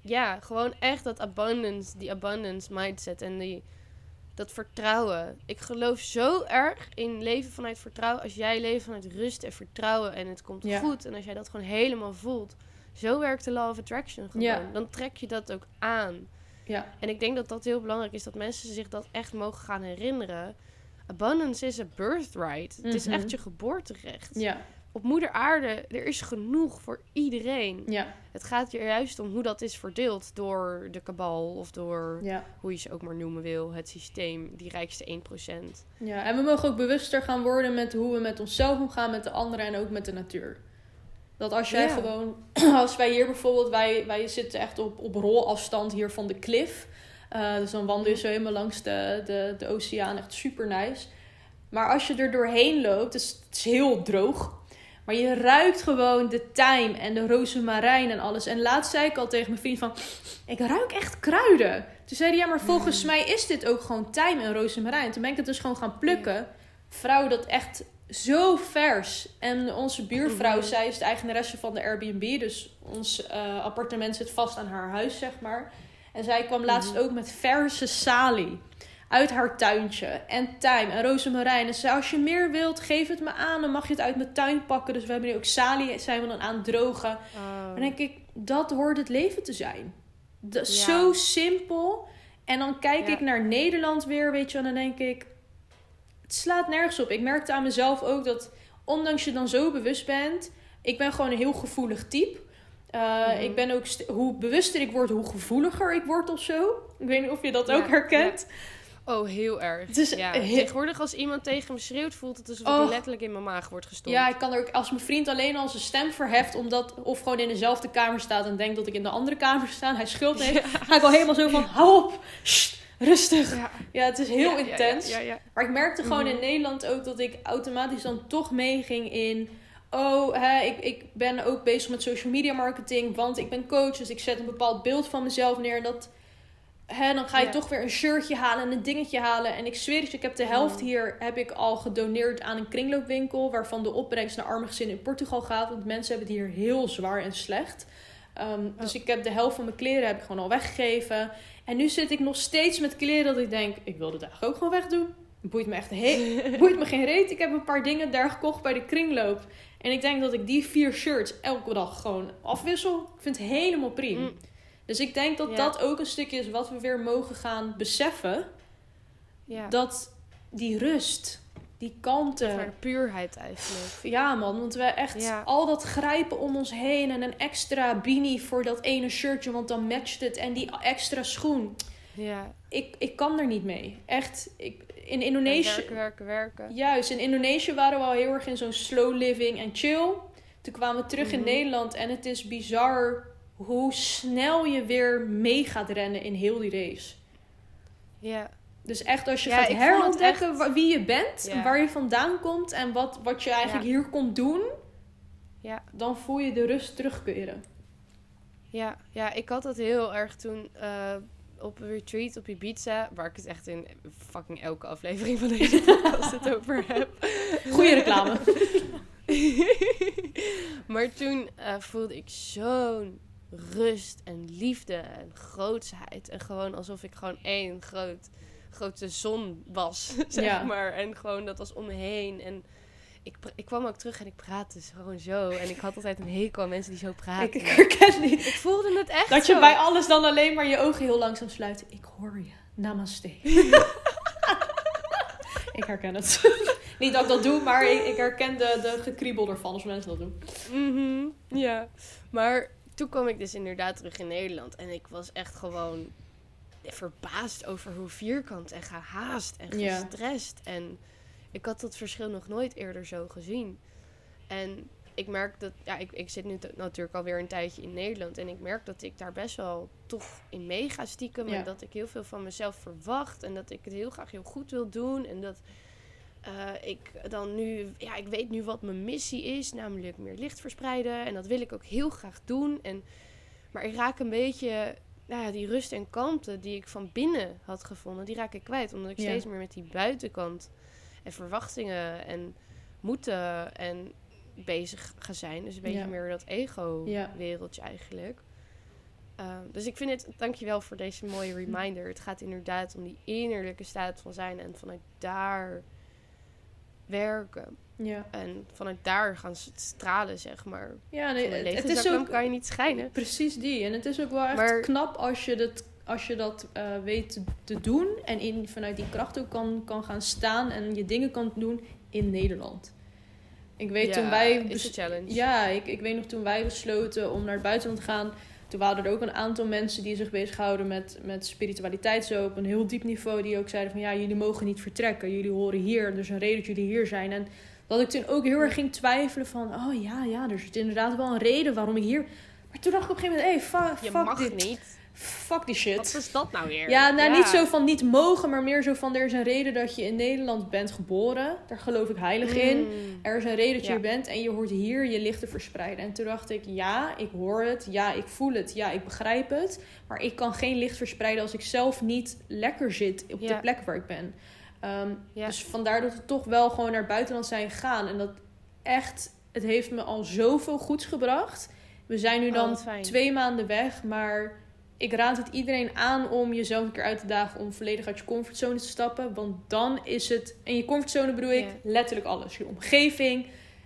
je, ja, gewoon echt dat abundance, die abundance mindset en die, dat vertrouwen. Ik geloof zo erg in leven vanuit vertrouwen. Als jij leeft vanuit rust en vertrouwen en het komt Ja. goed. En als jij dat gewoon helemaal voelt. Zo werkt de law of attraction gewoon. Ja. Dan trek je dat ook aan. Ja, En ik denk dat dat heel belangrijk is. Dat mensen zich dat echt mogen gaan herinneren. Abundance is a birthright. Het is Mhm. echt je geboorterecht. ja, Op moeder aarde, er is genoeg voor iedereen. ja, Het gaat er juist om hoe dat is verdeeld door de kabal of door ja. hoe je ze ook maar noemen wil, het systeem, die rijkste 1%. Ja, en we mogen ook bewuster gaan worden met hoe we met onszelf omgaan, met de anderen en ook met de natuur. Dat als jij Ja. gewoon, als wij hier bijvoorbeeld, wij, wij zitten echt op, op rolafstand hier van de klif. Eh, dus dan wandel je zo helemaal langs de, de, de oceaan, echt super nice. Maar als je er doorheen loopt, het is, het is heel droog. Maar je ruikt gewoon de tijm en de rozemarijn en alles. En laatst zei ik al tegen mijn vriend van, ik ruik echt kruiden. Toen zei hij, ja, maar volgens mij is dit ook gewoon tijm en rozemarijn. Toen ben ik het dus gewoon gaan plukken. Vrouw, dat echt zo vers. En onze buurvrouw, Mhm. zij is de eigenaresse van de Airbnb. Dus ons eh, appartement zit vast aan haar huis, zeg maar. En zij kwam laatst Mhm. ook met verse salie uit haar tuintje. En tijm en rozemarijn. En ze zei, als je meer wilt, geef het me aan. Dan mag je het uit mijn tuin pakken. Dus we hebben nu ook salie, zijn we dan aan het drogen. Dan denk ik, dat hoort het leven te zijn. Dat Ja. Zo simpel. En dan kijk Ja. ik naar Nederland weer, weet je. En dan denk ik, het slaat nergens op. Ik merkte aan mezelf ook dat, ondanks je dan zo bewust bent... Ik ben gewoon een heel gevoelig type. Uh, Mhm. Ik ben ook, hoe bewuster ik word, hoe gevoeliger ik word of zo. Ik weet niet of je dat Ja, ook herkent. Oh, heel erg. Ja, heel- tegenwoordig als iemand tegen me schreeuwt, voelt het alsof Oh. het letterlijk in mijn maag wordt gestopt. Ja, ik kan er ook, als mijn vriend alleen al zijn stem verheft, omdat, of gewoon in dezelfde kamer staat en denkt dat ik in de andere kamer sta, hij schuld heeft, ga ik al helemaal zo van, hou op, Sst, rustig. Ja. Ja, het is heel Ja, intens. Ja. Maar ik merkte gewoon Mhm. in Nederland ook dat ik automatisch dan toch meeging in. Oh, hè, ik, ik ben ook bezig met social media marketing, want ik ben coach, dus ik zet een bepaald beeld van mezelf neer. En dat, hè, dan ga je toch weer een shirtje halen en een dingetje halen. En ik zweer het je, ik heb de helft Mhm. hier heb ik al gedoneerd aan een kringloopwinkel, waarvan de opbrengst naar arme gezinnen in Portugal gaat. Want mensen hebben het hier heel zwaar en slecht. Ehm, Dus Oh. ik heb de helft van mijn kleren heb ik gewoon al weggegeven. En nu zit ik nog steeds met kleren dat ik denk, ik wil dit eigenlijk ook gewoon wegdoen. Het boeit me echt he- boeit me geen reet. Ik heb een paar dingen daar gekocht bij de kringloop. En ik denk dat ik die vier shirts elke dag gewoon afwissel. Ik vind het helemaal prima. Mm. Dus ik denk dat Ja. dat ook een stukje is wat we weer mogen gaan beseffen. Ja. Dat die rust, die. Maar de puurheid eigenlijk. Ja man, want we echt Ja. al dat grijpen om ons heen. En een extra beanie voor dat ene shirtje, want dan matcht het. En die extra schoen. Ja. Ik, ik kan er niet mee. Echt, ik, in En Indonesië... Werken, werken, werken. Juist, in Indonesië waren we al heel erg in zo'n slow living en chill. Toen kwamen we terug in Mhm. Nederland en het is bizar hoe snel je weer mee gaat rennen in heel die race. Ja. Dus echt als je Ja, gaat herontdekken echt- wie je bent, Ja. waar je vandaan komt en wat, wat je eigenlijk Ja. hier komt doen, Ja. dan voel je de rust terugkeren. Ja, ja, ik had dat heel erg toen eh, op een retreat op Ibiza, waar ik het echt in fucking elke aflevering van deze podcast het over heb. Goeie reclame. maar toen eh, voelde ik zo'n rust en liefde en grootsheid. En gewoon alsof ik gewoon één groot, grote zon was, zeg Ja. maar. En gewoon dat was om me heen. En ik, ik kwam ook terug en ik praatte gewoon zo. En ik had altijd een hekel aan mensen die zo praten. ik herken die. Ik voelde het echt Dat zo. je bij alles dan alleen maar je ogen heel langzaam sluit. Ik hoor je. Namaste. ik herken het. Niet dat ik dat doe, maar ik, ik herken de, de gekriebel ervan als mensen dat doen. Mhm, ja, maar toen kwam ik dus inderdaad terug in Nederland. En ik was echt gewoon verbaasd over hoe vierkant en gehaast en Ja. gestrest. En ik had dat verschil nog nooit eerder zo gezien. En ik merk dat, ja, ik, ik zit nu natuurlijk alweer een tijdje in Nederland. En ik merk dat ik daar best wel toch in meega stiekem. Ja. En dat ik heel veel van mezelf verwacht. En dat ik het heel graag heel goed wil doen. En dat eh, ik dan nu, ja, ik weet nu wat mijn missie is. Namelijk meer licht verspreiden. En dat wil ik ook heel graag doen. En, maar ik raak een beetje, nou ja, die rust en kalmte die ik van binnen had gevonden. Die raak ik kwijt. Omdat ik Ja. steeds meer met die buitenkant en verwachtingen en moeten en bezig ga zijn. Dus een beetje Ja. meer dat ego-wereldje eigenlijk. Uh, dus ik vind het, dankjewel voor deze mooie reminder. Het gaat inderdaad om die innerlijke staat van zijn en vanuit daar werken. Ja, En vanuit daar gaan s- stralen, zeg maar. ja nee, het, is ook kan je niet schijnen. precies die. En het is ook wel echt Maar- knap als je dat, als je dat eh, weet te, doen. En in, vanuit die kracht ook kan, kan gaan staan en je dingen kan doen in Nederland. Ik weet toen wij... Ja, ik, ik weet nog toen wij besloten om naar het buitenland te gaan. Toen waren er ook een aantal mensen die zich bezighouden met, met spiritualiteit zo op een heel diep niveau. Die ook zeiden van ja, jullie mogen niet vertrekken. Jullie horen hier. Er is een reden dat jullie hier zijn. En dat ik toen ook heel erg ging twijfelen van oh ja, ja, er zit inderdaad wel een reden waarom ik hier... Maar toen dacht ik op een gegeven moment, hé, hey, fuck, Je fuck mag dit. niet. Fuck die shit. Wat is dat nou weer? Ja, nou niet zo van niet mogen, maar meer zo van er is een reden dat je in Nederland bent geboren. Daar geloof ik heilig in. Mm. Er is een reden dat je Ja. bent en je hoort hier je licht te verspreiden. En toen dacht ik, ja, ik hoor het. Ja, ik voel het. Ja, ik begrijp het. Maar ik kan geen licht verspreiden als ik zelf niet lekker zit op de plek waar ik ben. Ehm, Ja. Dus vandaar dat we toch wel gewoon naar buitenland zijn gegaan. En dat echt, het heeft me al zoveel goeds gebracht. We zijn nu Oh, dan twee maanden weg, maar ik raad het iedereen aan om jezelf een keer uit te dagen om volledig uit je comfortzone te stappen. Want dan is het, en je comfortzone bedoel ik Ja. letterlijk alles. Je omgeving.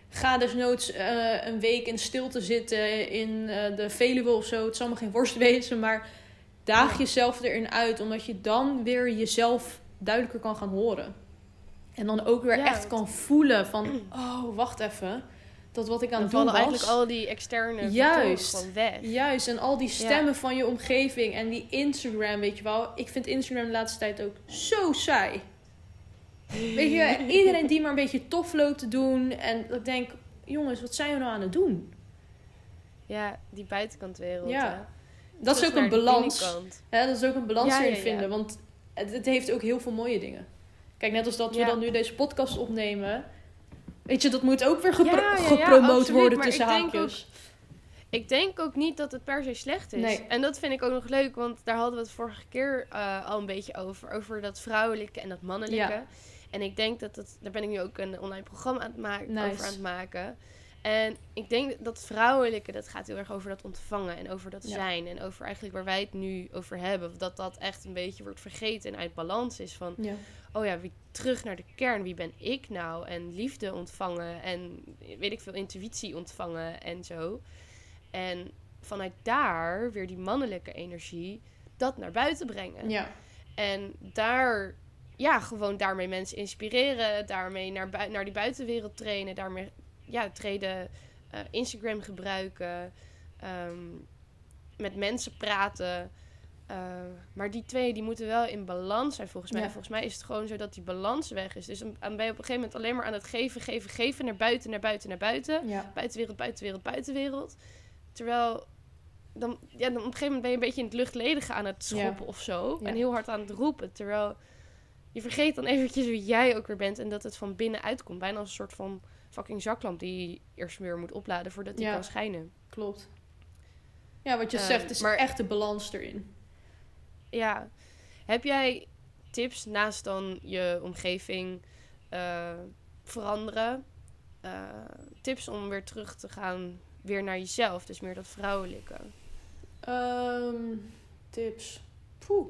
Ga desnoods eh, een week in stilte zitten in eh, de Veluwe of zo. Het zal me geen worst wezen, maar daag Ja. jezelf erin uit. Omdat je dan weer jezelf duidelijker kan gaan horen. En dan ook weer Ja, echt kan voelen van, oh, wacht even. Dat wat ik aan het doen was... eigenlijk al die externe Juist. gewoon weg. Juist, en al die stemmen van je omgeving en die Instagram, weet je wel. Ik vind Instagram de laatste tijd ook zo saai. Weet je, iedereen die maar een beetje tof loopt te doen. En ik denk, jongens, wat zijn we nou aan het doen? Ja, die buitenkantwereld. Ja. hè. Dat is ook een balans. Hè, dat is ook een balans Ja, ja. vinden. Want het, het heeft ook heel veel mooie dingen. Kijk, net als dat we dan nu deze podcast opnemen. Weet je, dat moet ook weer gepro- Ja, ja, ja, gepromoot absoluut, worden tussen ik denk haakjes. Ik denk ook niet dat het per se slecht is. Nee. En dat vind ik ook nog leuk, want daar hadden we het vorige keer eh, al een beetje over. Over dat vrouwelijke en dat mannelijke. En ik denk dat het, daar ben ik nu ook een online programma aan het maken, Nice. over aan het maken. En ik denk dat het vrouwelijke, dat gaat heel erg over dat ontvangen en over dat Ja. zijn. En over eigenlijk waar wij het nu over hebben. Dat dat echt een beetje wordt vergeten en uit balans is. Van, Ja. oh ja, wie, terug naar de kern. Wie ben ik nou? En liefde ontvangen en weet ik veel, intuïtie ontvangen en zo. En vanuit daar weer die mannelijke energie, dat naar buiten brengen. Ja. En daar, ja, gewoon daarmee mensen inspireren. Daarmee naar, naar die buitenwereld trainen. Daarmee, ja, treden, eh, Instagram gebruiken. ehm, met mensen praten. Eh, maar die twee, die moeten wel in balans zijn volgens mij. Ja. Volgens mij is het gewoon zo dat die balans weg is. Dus dan ben je op een gegeven moment alleen maar aan het geven, geven, geven. Naar buiten, naar buiten, naar buiten. Ja. Buitenwereld, buitenwereld, buitenwereld. Terwijl... Dan, ja, dan op een gegeven moment ben je een beetje in het luchtledige aan het Ja. schoppen of zo. En heel hard aan het roepen. Terwijl je vergeet dan eventjes wie jij ook weer bent. En dat het van binnen uitkomt. Bijna als een soort van fucking zaklamp die je eerst weer moet opladen voordat die Ja. kan schijnen. Klopt. Ja, wat je Ehm, zegt is maar- echt de balans erin. Ja. Heb jij tips naast dan je omgeving eh, veranderen? eh, tips om weer terug te gaan weer naar jezelf. Dus meer dat vrouwelijke. Ehm, tips. Poeh.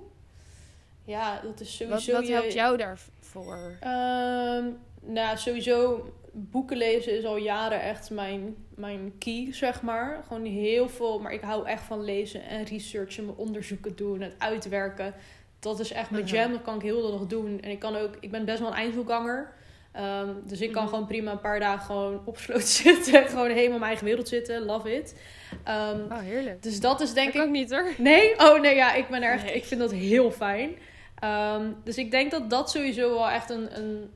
Ja, dat is Wat, sowieso... wat je- helpt jou daarvoor? Ehm, nou, sowieso boeken lezen is al jaren echt mijn, mijn key, zeg maar. Gewoon heel veel, maar ik hou echt van lezen en researchen, mijn onderzoeken doen, het uitwerken. Dat is echt mijn jam, dat kan ik heel de dag doen. En ik kan ook, ik ben best wel een eindselganger. Ehm, dus ik kan Mhm. gewoon prima een paar dagen gewoon opgesloten zitten. gewoon helemaal in mijn eigen wereld zitten. Love it. Ehm, Oh, heerlijk. dus dat is denk Dat ik ik niet hoor. Nee? Oh nee, ja, ik ben er echt. Nee. Ik vind dat heel fijn. Ehm, dus ik denk dat dat sowieso wel echt een, een.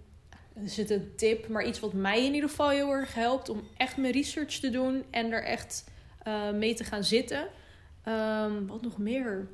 Er zit een tip, maar iets wat mij in ieder geval heel erg helpt om echt mijn research te doen en er echt eh, mee te gaan zitten. Ehm, wat nog meer?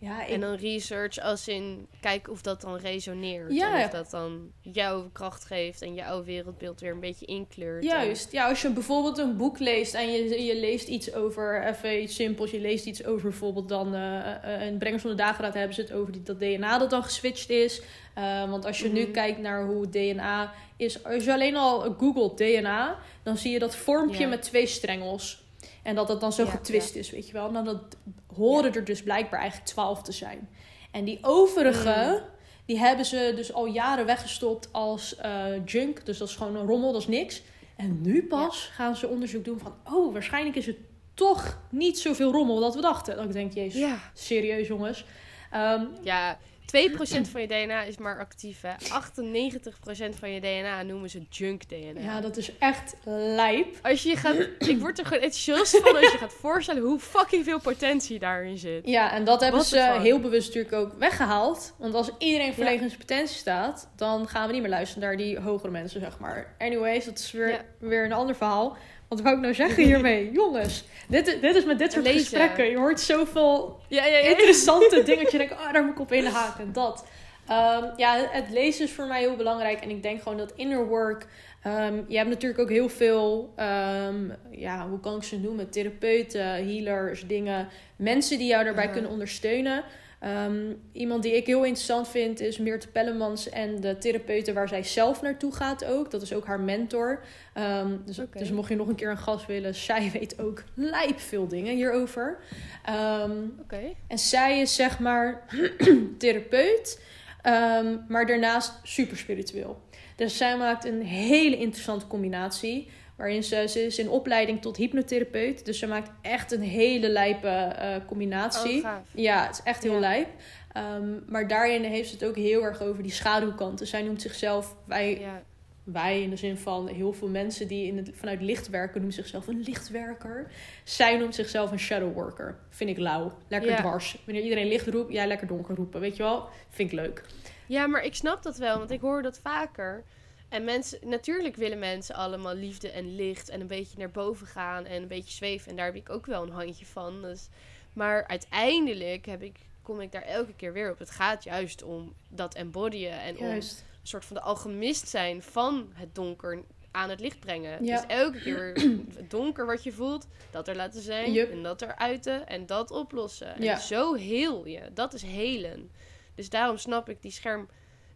Ja, ik, En dan research als in kijken of dat dan resoneert. Ja. En of dat dan jouw kracht geeft en jouw wereldbeeld weer een beetje inkleurt. Juist. Ja, als je bijvoorbeeld een boek leest en je, je leest iets over, even iets simpels, je leest iets over bijvoorbeeld dan, eh, eh, in Brengers van de Dageraad hebben ze het over die, dat DNA dat dan geswitcht is. Eh, want als je nu Mhm. kijkt naar hoe DNA is, als je alleen al googelt DNA, dan zie je dat vormpje Ja. met twee strengels. En dat het dan zo Ja, getwist is, weet je wel. Nou, dat horen er dus blijkbaar eigenlijk twaalf te zijn. En die overige, Mm. die hebben ze dus al jaren weggestopt als eh, junk. Dus dat is gewoon een rommel, dat is niks. En nu pas gaan ze onderzoek doen van... Oh, waarschijnlijk is het toch niet zoveel rommel dat we dachten. Dat ik denk, jezus, serieus jongens. Ehm, Ja, 2% van je DNA is maar actief, hè. 98% van je DNA noemen ze junk DNA. ja, dat is echt lijp. Als je gaat... ik word er gewoon enthousiast van als je gaat voorstellen hoe fucking veel potentie daarin zit. Ja, en dat hebben ze heel bewust natuurlijk ook weggehaald. Want als iedereen volledig in zijn potentie staat, dan gaan we niet meer luisteren naar die hogere mensen, zeg maar. Anyways, dat is weer, Ja. weer een ander verhaal. Wat wou ik nou zeggen hiermee? Jongens, dit, dit is met dit soort Lezen. gesprekken. Je hoort zoveel Ja, ja, ja. interessante dingen. Dat je denkt, oh, daar moet ik op inhaken. Dat. Ehm, ja, het lezen is voor mij heel belangrijk. En ik denk gewoon dat inner work... ehm, je hebt natuurlijk ook heel veel... ehm, ja, hoe kan ik ze noemen? Therapeuten, healers, dingen. Mensen die jou daarbij kunnen ondersteunen. Ehm, iemand die ik heel interessant vind is Meerte Pellemans en de therapeuten waar zij zelf naartoe gaat ook. Dat is ook haar mentor. Ehm, dus, dus mocht je nog een keer een gast willen, zij weet ook lijp veel dingen hierover. Ehm, en zij is zeg maar therapeut, maar daarnaast super spiritueel. Dus zij maakt een hele interessante combinatie. Waarin ze, ze is in opleiding tot hypnotherapeut. Dus ze maakt echt een hele lijpe eh, combinatie. Oh. Ja, het is echt heel Ja. lijp. Ehm, maar daarin heeft ze het ook heel erg over die schaduwkanten. Zij noemt zichzelf, wij, Ja. wij in de zin van heel veel mensen die in het, vanuit licht werken, noemen zichzelf een lichtwerker. Zij noemt zichzelf een shadow worker. Vind ik lauw. Lekker Ja. dwars. Wanneer iedereen licht roept, jij lekker donker roepen. Weet je wel? Vind ik leuk. Ja, maar ik snap dat wel, want ik hoor dat vaker. En mensen, natuurlijk willen mensen allemaal liefde en licht en een beetje naar boven gaan en een beetje zweven. En daar heb ik ook wel een handje van. Dus, maar uiteindelijk heb ik, kom ik daar elke keer weer op. Het gaat juist om dat embodyen en om een soort van de alchemist zijn van het donker aan het licht brengen. Ja. Dus elke keer het donker wat je voelt, dat er laten zijn en dat er uiten en dat oplossen. Ja. En zo heel je. Dat is helen. Dus daarom snap ik die scherm,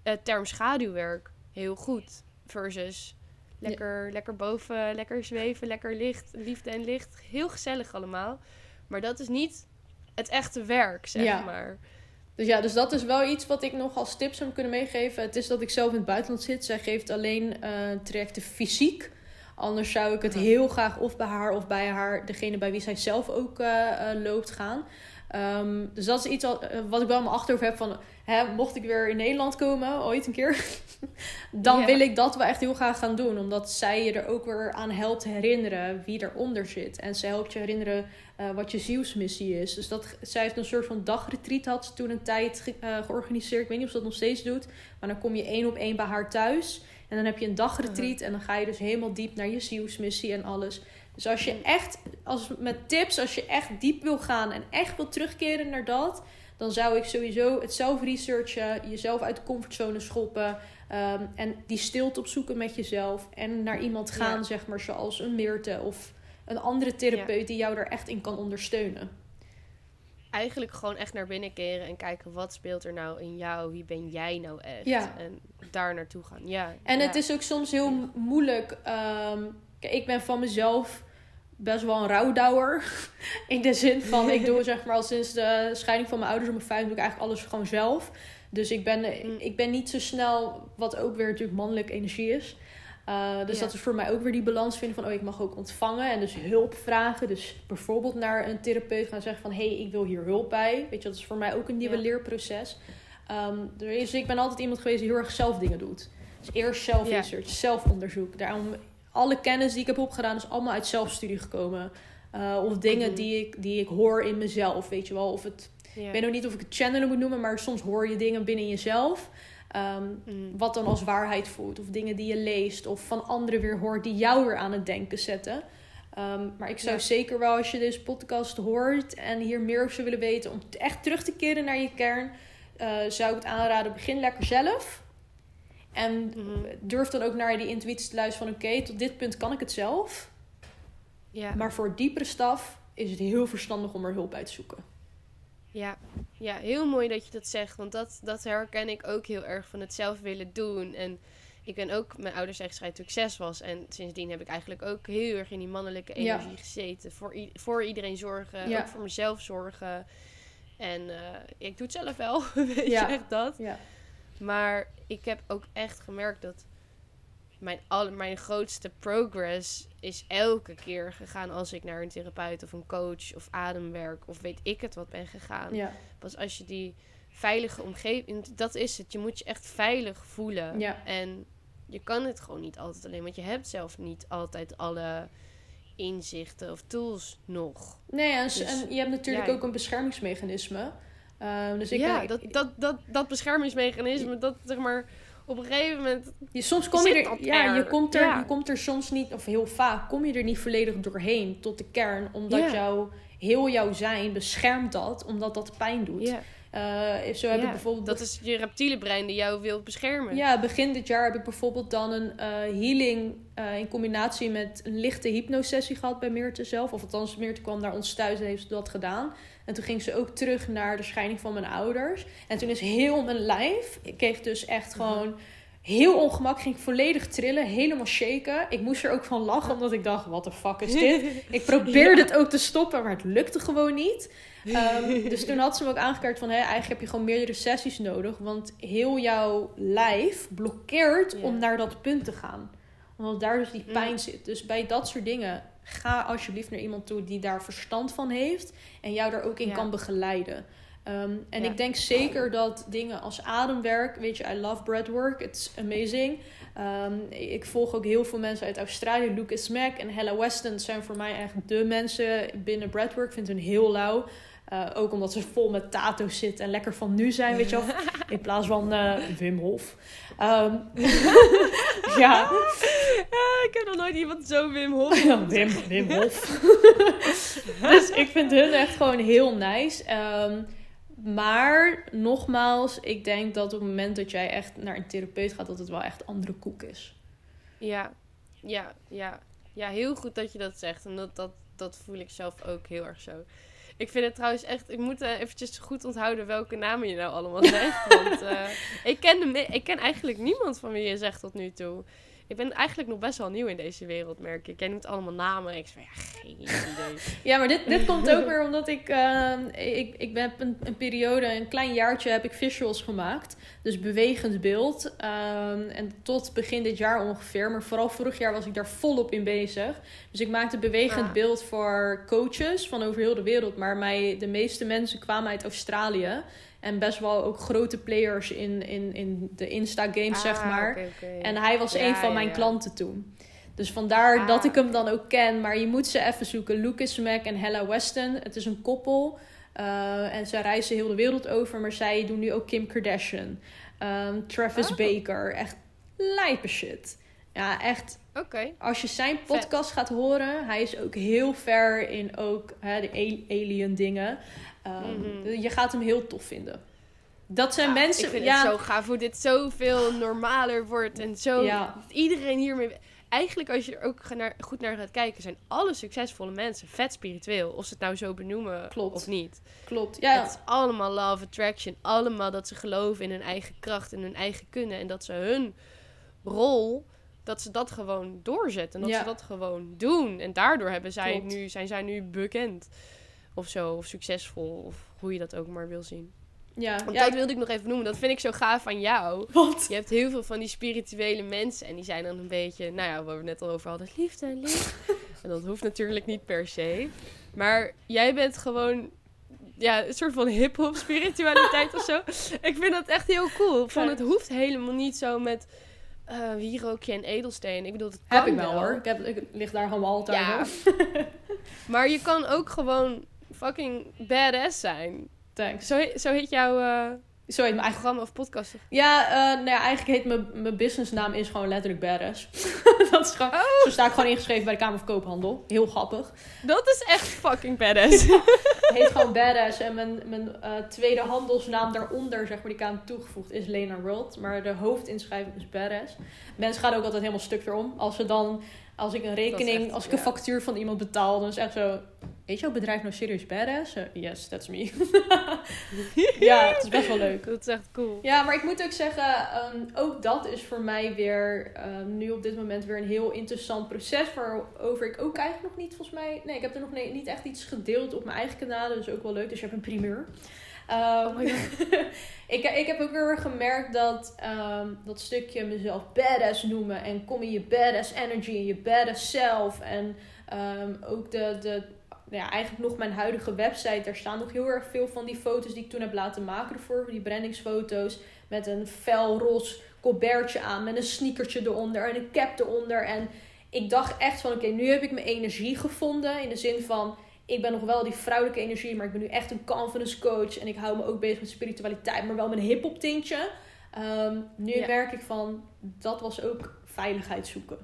eh, term schaduwwerk heel goed versus Lekker, lekker boven, lekker zweven, lekker licht, liefde en licht. Heel gezellig allemaal. Maar dat is niet het echte werk, zeg Ja. maar. Dus ja, dus dat is wel iets wat ik nog als tips zou kunnen meegeven. Het is dat ik zelf in het buitenland zit. Zij geeft alleen eh, trajecten fysiek. Anders zou ik het heel graag of bij haar of bij haar, degene bij wie zij zelf ook eh, eh, loopt, gaan. Ehm, dus dat is iets wat ik wel in mijn achterhoofd heb van... Hè, mocht ik weer in Nederland komen, ooit een keer... dan wil ik dat wel echt heel graag gaan doen. Omdat zij je er ook weer aan helpt herinneren wie eronder zit. En zij helpt je herinneren eh, wat je zielsmissie is. Dus dat, zij heeft een soort van dagretreat had ze toen een tijd ge- eh, georganiseerd. Ik weet niet of ze dat nog steeds doet. Maar dan kom je één op één bij haar thuis. En dan heb je een dagretreat. En dan ga je dus helemaal diep naar je zielsmissie en alles. Dus als je echt, als, met tips, als je echt diep wil gaan en echt wil terugkeren naar dat, dan zou ik sowieso het zelf researchen, jezelf uit de comfortzone schoppen ehm, en die stilte opzoeken met jezelf en naar iemand gaan, Ja. zeg maar, zoals een Meerte of een andere therapeut die jou daar echt in kan ondersteunen. Eigenlijk gewoon echt naar binnen keren en kijken wat speelt er nou in jou? Wie ben jij nou echt? Ja. En daar naartoe gaan. Ja. En het is ook soms heel mo- moeilijk. ehm, ik ben van mezelf best wel een rouwdouwer. In de zin van, ik doe zeg maar al sinds de scheiding van mijn ouders om mijn vijf, doe ik eigenlijk alles gewoon zelf. Dus ik ben, Mm. ik ben niet zo snel, wat ook weer natuurlijk mannelijke energie is. Uh, dus Ja. dat is voor mij ook weer die balans vinden van, oh, ik mag ook ontvangen en dus hulp vragen. Dus bijvoorbeeld naar een therapeut gaan zeggen van, hé, hey, ik wil hier hulp bij. Weet je, dat is voor mij ook een nieuwe Ja. leerproces. Ehm, dus ik ben altijd iemand geweest die heel erg zelf dingen doet. Dus eerst zelf-research, zelfonderzoek. Daarom, alle kennis die ik heb opgedaan is allemaal uit zelfstudie gekomen. Uh, of dingen Mhm. die, ik, die ik hoor in mezelf, weet je wel. Of het. Ik weet nog niet of ik het channelen moet noemen, maar soms hoor je dingen binnen jezelf. ehm, Mm. wat dan als waarheid voelt. Of dingen die je leest. Of van anderen weer hoort die jou weer aan het denken zetten. Ehm, maar ik zou Ja. zeker wel, als je deze podcast hoort en hier meer over zou willen weten, om echt terug te keren naar je kern, eh, zou ik het aanraden: begin lekker zelf. En Mhm. durf dan ook naar die intuïtie te luisteren van oké, tot dit punt kan ik het zelf. Ja. Maar voor diepere staf is het heel verstandig om er hulp bij te zoeken. Ja. ja, heel mooi dat je dat zegt. Want dat, dat herken ik ook heel erg van het zelf willen doen. En ik ben ook, mijn ouders zijn gescheiden toen ik zes was. En sindsdien heb ik eigenlijk ook heel erg in die mannelijke Ja. energie gezeten. Voor, voor iedereen zorgen, Ja. ook voor mezelf zorgen. En eh, ik doe het zelf wel, weet Ja. je echt dat. Ja. Maar ik heb ook echt gemerkt dat mijn, alle, mijn grootste progress is elke keer gegaan als ik naar een therapeut of een coach of ademwerk of weet ik het wat ben gegaan. Ja. Pas als je die veilige omgeving, dat is het. Je moet je echt veilig voelen. Ja. En je kan het gewoon niet altijd alleen, want je hebt zelf niet altijd alle inzichten of tools nog. Nee, en, Dus, en je hebt natuurlijk ja. ook een beschermingsmechanisme. Ehm, dus ik ja, ben- dat, dat, dat, dat beschermingsmechanisme, dat zeg maar op een gegeven moment je, soms kom je er, ja, er. je komt er, Ja. je komt er soms niet, of heel vaak kom je er niet volledig doorheen tot de kern, omdat Ja. jouw heel jouw zijn beschermt dat, omdat dat pijn doet. Ja, Eh, zo heb ik bijvoorbeeld dat is je reptiele brein die jou wil beschermen. Ja, begin dit jaar heb ik bijvoorbeeld dan een eh, healing eh, in combinatie met een lichte hypnosessie gehad bij Meerte zelf. Of althans, Meerte kwam naar ons thuis en heeft dat gedaan. En toen ging ze ook terug naar de scheiding van mijn ouders. En toen is heel mijn lijf, ik kreeg dus echt gewoon heel ongemak, ging ik volledig trillen, helemaal shaken. Ik moest er ook van lachen, omdat ik dacht, wat de fuck is dit? Ik probeerde het ook te stoppen, maar het lukte gewoon niet. Ehm, dus toen had ze me ook aangekaart van... Hè, eigenlijk heb je gewoon meerdere sessies nodig. Want heel jouw lijf blokkeert om naar dat punt te gaan. Omdat daar dus die Mm. pijn zit. Dus bij dat soort dingen... ga alsjeblieft naar iemand toe die daar verstand van heeft. En jou daar ook in Ja. kan begeleiden. Ehm, en Ja. ik denk zeker dat dingen als ademwerk... Weet je, I love breathwork. It's amazing. Ehm, ik volg ook heel veel mensen uit Australië. Lucas Mack en Hella Weston zijn voor mij echt de mensen binnen breathwork. Ik vind hun heel lauw. Eh, ook omdat ze vol met tato's zitten en lekker van nu zijn, weet je wel. In plaats van eh, Wim Hof. Ehm, ja, ik heb nog nooit iemand zo Wim Hof. Wim, Wim Hof. dus ik vind hun echt gewoon heel nice. Ehm, maar nogmaals, ik denk dat op het moment dat jij echt naar een therapeut gaat, dat het wel echt andere koek is. Ja, ja, ja. Ja, heel goed dat je dat zegt. En dat, dat, dat voel ik zelf ook heel erg zo. Ik vind het trouwens echt... Ik moet eh, eventjes goed onthouden welke namen je nou allemaal zegt. want eh, ik, ken de, ik ken eigenlijk niemand van wie je zegt tot nu toe. Ik ben eigenlijk nog best wel nieuw in deze wereld, merk ik. Jij noemt allemaal namen. Ik zeg ja, geen idee. Ja, maar dit, dit komt ook weer omdat ik, eh, ik, ik ben een, een periode, een klein jaartje heb ik visuals gemaakt. Dus bewegend beeld. Ehm, en tot begin dit jaar ongeveer. Maar vooral vorig jaar was ik daar volop in bezig. Dus ik maakte bewegend Ah. beeld voor coaches van over heel de wereld. Maar mij, de meeste mensen kwamen uit Australië. En best wel ook grote players in, in, in de Insta-games, zeg Ah, maar. En hij was Ja, een van mijn ja. klanten toen. Dus vandaar Ah, dat ik hem dan ook ken. Maar je moet ze even zoeken. Lucas Mac en Hella Weston. Het is een koppel. Eh, en zij reizen heel de wereld over. Maar zij doen nu ook Kim Kardashian. Ehm, Travis Oh. Baker. Echt lijpe shit. Ja, echt. Oké. Als je zijn podcast gaat horen. Hij is ook heel ver in ook hè, de alien dingen. Ehm, Mhm. Je gaat hem heel tof vinden. Dat zijn Ja, mensen... Ik vind ja, het zo gaaf hoe dit zoveel normaler wordt. En zo Ja. iedereen hiermee... Eigenlijk als je er ook goed naar gaat kijken... zijn alle succesvolle mensen vet spiritueel. Of ze het nou zo benoemen Klopt. of niet. klopt. Ja, Het is allemaal love attraction. Allemaal dat ze geloven in hun eigen kracht en hun eigen kunnen. En dat ze hun rol, dat ze dat gewoon doorzetten. En dat Ja. ze dat gewoon doen. En daardoor hebben zij Klopt. nu, zijn zij nu bekend. Of zo, of succesvol. Of hoe je dat ook maar wil zien. ja. Want ja, dat wilde ik nog even noemen. Dat vind ik zo gaaf aan jou. Wat? Je hebt heel veel van die spirituele mensen. En die zijn dan een beetje, nou ja, waar we net al over hadden. Liefde en liefde. en dat hoeft natuurlijk niet per se. Maar jij bent gewoon, ja, een soort van hip-hop spiritualiteit of zo. Ik vind dat echt heel cool. Van het hoeft helemaal niet zo met eh wie rook je en edelsteen. Ik bedoel, het kan Heb ik wel hoor. Ik, heb, ik lig daar gewoon altijd Ja. Maar je kan ook gewoon fucking badass zijn. Thanks. Zo, he- zo heet jouw eh, Zo heet mijn eigen... programma of podcast. Ja, eh, nou ja, eigenlijk heet mijn, mijn businessnaam is gewoon letterlijk Badass. dat is gewoon... Oh. Zo sta ik gewoon ingeschreven bij de Kamer van Koophandel. Heel grappig. Dat is echt fucking badass. Heet gewoon Badass. En mijn, mijn eh, tweede handelsnaam daaronder, zeg maar, die ik aan toegevoegd, is Lena World. Maar de hoofdinschrijving is Badass. Mensen gaan ook altijd helemaal stuk erom. Als ze dan... Als ik een rekening, echt, als ik een ja. factuur van iemand betaal, dan is echt zo... Weet jouw bedrijf nou serieus badass? Eh, yes, that's me. ja, het is best wel leuk. dat is echt cool. Ja, maar ik moet ook zeggen, ehm, ook dat is voor mij weer ehm, nu op dit moment weer een heel interessant proces. Waarover ik ook eigenlijk nog niet, volgens mij. Nee, ik heb er nog nee, niet echt iets gedeeld op mijn eigen kanalen. Dus ook wel leuk. Dus je hebt een primeur. Ehm, Oh my ik, ik heb ook weer gemerkt dat dat stukje mezelf badass noemen. En kom in je badass energy, in je badass self. En ook de, de, ja, eigenlijk nog mijn huidige website. Daar staan nog heel erg veel van die foto's die ik toen heb laten maken ervoor. Die brandingsfoto's. Met een fel roze colbertje aan. Met een sneakertje eronder. En een cap eronder. En ik dacht echt van oké, nu heb ik mijn energie gevonden. In de zin van, ik ben nog wel die vrouwelijke energie. Maar ik ben nu echt een confidence coach. En ik hou me ook bezig met spiritualiteit. Maar wel met een hip-hop tintje. Ehm, nu Ja. merk ik van, dat was ook veiligheid zoeken.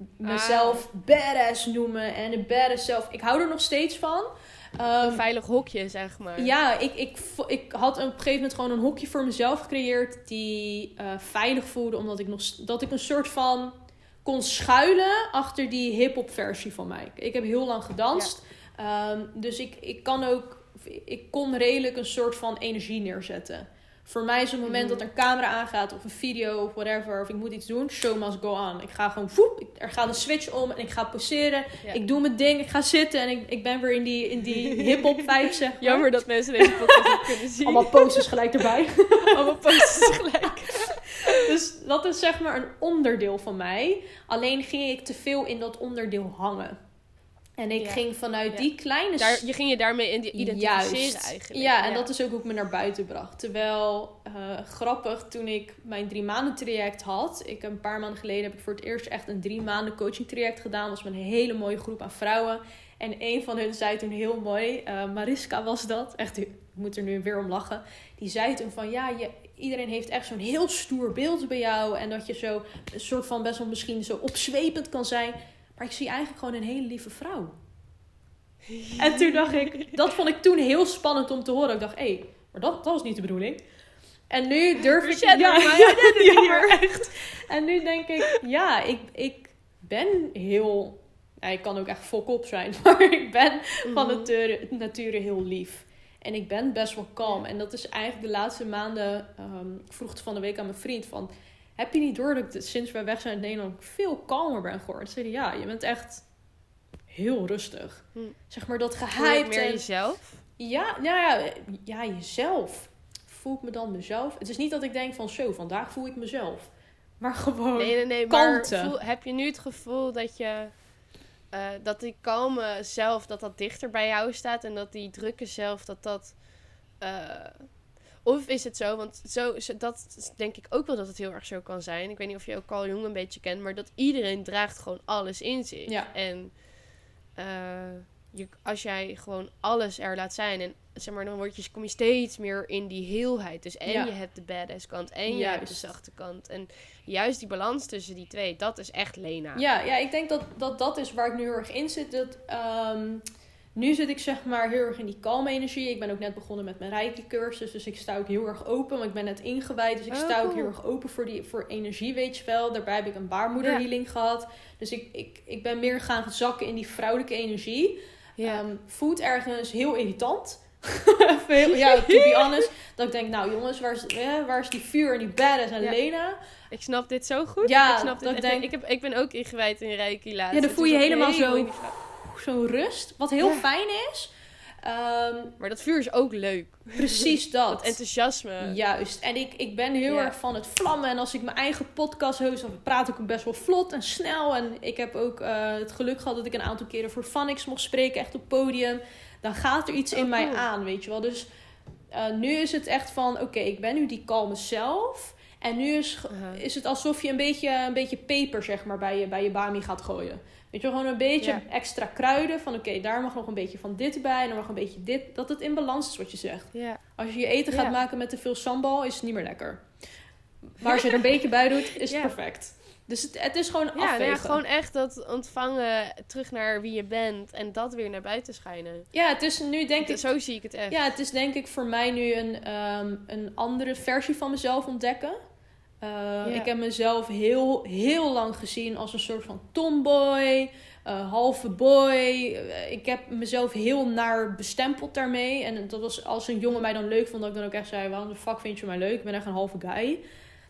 Ah. Mezelf badass noemen en een badass zelf. Ik hou er nog steeds van. Ehm, Een veilig hokje, zeg maar. ja, ik, ik, ik had op een gegeven moment gewoon een hokje voor mezelf gecreëerd die eh, veilig voelde, omdat ik nog dat ik een soort van kon schuilen achter die hip-hop versie van mij. Ik heb heel lang gedanst, Ehm, dus ik, ik kan ook, ik kon redelijk een soort van energie neerzetten. Voor mij is het moment Mhm. dat er een camera aangaat of een video of whatever, of ik moet iets doen, show must go on. Ik ga gewoon, voep, er gaat een switch om en ik ga poseren. Ja. Ik doe mijn ding, ik ga zitten en ik, ik ben weer in die, in die hip-hop zeg maar. Jammer dat mensen deze podcast niet kunnen zien. Allemaal posters gelijk erbij. Allemaal posters tegelijk. dus dat is zeg maar een onderdeel van mij. Alleen ging ik te veel in dat onderdeel hangen. En ik Ja. ging vanuit Ja. die kleine... Daar, je ging je daarmee ide- identificeren Juist. eigenlijk. Ja, en dat is ook hoe ik me naar buiten bracht. Terwijl, eh, grappig, toen ik mijn drie maanden traject had. Ik een paar maanden geleden heb ik voor het eerst echt een drie maanden coaching traject gedaan. Dat was met een hele mooie groep aan vrouwen. En een van hun zei toen heel mooi, eh, Mariska was dat. Echt, ik moet er nu weer om lachen. Die zei toen van, ja, je, iedereen heeft echt zo'n heel stoer beeld bij jou. En dat je zo een soort van best wel misschien zo opzwepend kan zijn. Maar ik zie eigenlijk gewoon een hele lieve vrouw. En toen dacht ik, dat vond ik toen heel spannend om te horen. Ik dacht, hé, hey, maar dat, dat was niet de bedoeling. En nu durf ik... Ja, ja, ja, niet maar echt. En nu denk ik, ja, ik, ik ben heel... Ja, ik kan ook echt fok-op zijn. Maar ik ben van Mhm. nature, nature heel lief. En ik ben best wel kalm. En dat is eigenlijk de laatste maanden... ehm, ik vroeg het van de week aan mijn vriend van... heb je niet door dat ik sinds wij weg zijn uit Nederland veel kalmer ben geworden? Ze zeiden, ja, je bent echt heel rustig. Hm. Zeg maar dat gehyped meer en... jezelf? Ja, nou ja, ja, jezelf. Voel ik me dan mezelf? Het is niet dat ik denk van zo, vandaag voel ik mezelf. Maar gewoon... Nee, nee, nee. Maar voel- heb je nu het gevoel dat je... eh, dat die kalme zelf, dat dat dichter bij jou staat. En dat die drukke zelf, dat dat... eh, of is het zo, want zo, dat denk ik ook wel dat het heel erg zo kan zijn. Ik weet niet of je ook Carl Jung een beetje kent, maar dat iedereen draagt gewoon alles in zich. Ja. En eh, je, als jij gewoon alles er laat zijn en zeg maar, dan word je, kom je steeds meer in die heelheid. Dus en Ja. je hebt de badass kant en je hebt de zachte kant. En juist die balans tussen die twee, dat is echt Lena. Ja, ja, ik denk dat, dat dat is waar ik nu heel erg in zit. Dat, ehm, nu zit ik zeg maar heel erg in die kalme energie. Ik ben ook net begonnen met mijn reiki cursus. Dus ik sta ook heel erg open. Want ik ben net ingewijd. Dus ik Oh, sta ook heel erg open voor, die, voor energie, weet je wel. Daarbij heb ik een baarmoederhealing gehad. Dus ik, ik, ik ben meer gaan zakken in die vrouwelijke energie. Ja. Ehm, voelt ergens heel irritant. Heel- ja, to be honest. Dat ik denk, nou jongens, waar is, eh, waar is die vuur en die badass en Ja. Lena? ik snap dit zo goed. Ja, ik, snap dit dat echt. denk- ik, heb, ik ben ook ingewijd in Reiki laatst. Ja, dan En voel je ik helemaal zo- Zo'n rust. Wat heel Ja. fijn is. Ehm, Maar dat vuur is ook leuk. precies dat. Dat enthousiasme. Juist. En ik, ik ben heel Ja. erg van het vlammen. En als ik mijn eigen podcast host, dan praat ik best wel vlot en snel. En ik heb ook eh, het geluk gehad dat ik een aantal keren voor Vanix mocht spreken, echt op podium. Dan gaat er iets Oh, in mij cool. aan, weet je wel. Dus eh, nu is het echt van, oké, ik ben nu die kalme zelf. En nu is, is het alsof je een beetje, een beetje peper, zeg maar, bij je, bij je bami gaat gooien. Weet je gewoon een beetje extra kruiden. Van oké, daar mag nog een beetje van dit bij. En dan mag een beetje dit. Dat het in balans is wat je zegt. Als je je eten gaat maken met te veel sambal, is het niet meer lekker. Maar als je er een beetje bij doet, is het perfect. Dus het, het is gewoon Ja, afwegen. nou ja, gewoon echt dat ontvangen terug naar wie je bent en dat weer naar buiten schijnen. Ja, het is nu denk ik... Zo zie ik het echt. Ja, het is denk ik voor mij nu een, ehm, een andere versie van mezelf ontdekken. Uh, Ik heb mezelf heel, heel lang gezien als een soort van tomboy, uh, halve boy. Uh, ik heb mezelf heel naar bestempeld daarmee. En dat was als een jongen mij dan leuk vond, dat ik dan ook echt zei: waarom de fuck vind je mij leuk? Ik ben echt een halve guy.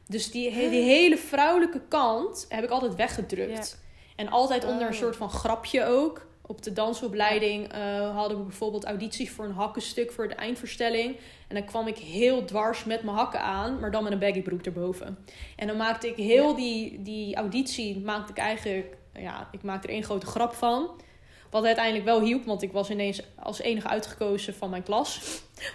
Dus die, die hele vrouwelijke kant heb ik altijd weggedrukt. En altijd onder een Oh. soort van grapje ook. Op de dansopleiding uh, hadden we bijvoorbeeld audities voor een hakkenstuk voor de eindverstelling. En dan kwam ik heel dwars met mijn hakken aan, maar dan met een baggybroek erboven. En dan maakte ik heel Ja. die, die auditie, maakte ik eigenlijk, ja, ik maakte er één grote grap van. Wat uiteindelijk wel hielp, want ik was ineens als enige uitgekozen van mijn klas.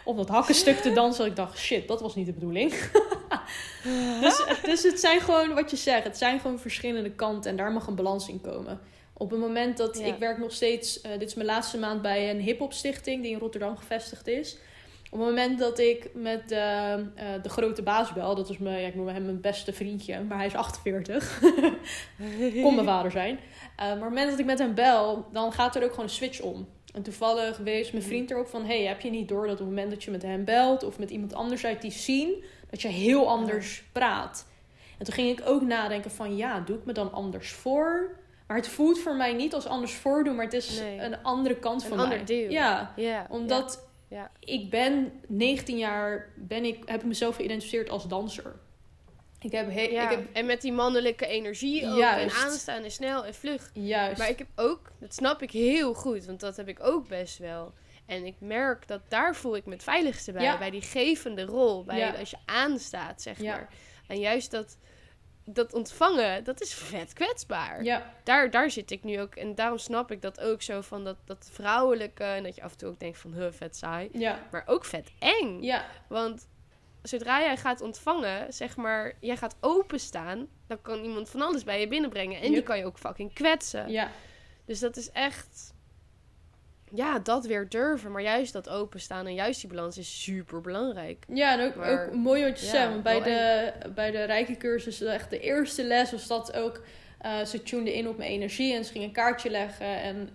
Om dat hakkenstuk te dansen. Dat ik dacht, shit, dat was niet de bedoeling. dus, dus het zijn gewoon, wat je zegt, het zijn gewoon verschillende kanten. En daar mag een balans in komen. Op het moment dat Ja. ik werk nog steeds, uh, dit is mijn laatste maand bij een hip-hop stichting die in Rotterdam gevestigd is. Op het moment dat ik met de, uh, de grote baas bel, dat is mijn, ja, ik noem hem mijn beste vriendje, maar hij is 48. Kon mijn vader zijn. Uh, maar op het moment dat ik met hem bel, dan gaat er ook gewoon een switch om. En toevallig wees mijn vriend erop van: hey, heb je niet door dat op het moment dat je met hem belt of met iemand anders uit die zien, dat je heel anders praat? En toen ging ik ook nadenken van ja, doe ik me dan anders voor? Maar het voelt voor mij niet als anders voordoen, maar het is Nee. een andere kant Een van ander mij. deel. Ja, Ja. omdat Ja. ik ben 19 jaar, ben ik, heb ik mezelf geïdentificeerd als danser. Ik heb, he- Ja, ik heb En met die mannelijke energie ook. Juist. En aanstaan en snel en vlug. juist. Maar ik heb ook, dat snap ik heel goed, want dat heb ik ook best wel. En ik merk dat daar voel ik me het veiligste bij. Ja. Bij die gevende rol. Bij Ja. als je aanstaat, zeg maar. En juist dat, dat ontvangen, dat is vet kwetsbaar. ja, Daar, daar zit ik nu ook. En daarom snap ik dat ook zo van dat, dat vrouwelijke. En dat je af en toe ook denkt van, huh, vet saai. ja, Maar ook vet eng. ja, Want zodra jij gaat ontvangen, zeg maar, jij gaat openstaan, dan kan iemand van alles bij je binnenbrengen. En die kan je ook fucking kwetsen. ja. Dus dat is echt, ja, dat weer durven. Maar juist dat openstaan en juist die balans is super belangrijk. Ja, en ook, Maar- ook mooi wat je ja, zegt. Want bij de, bij de rijke cursus, echt de eerste les, was dat ook... eh, ze tunde in op mijn energie en ze ging een kaartje leggen. En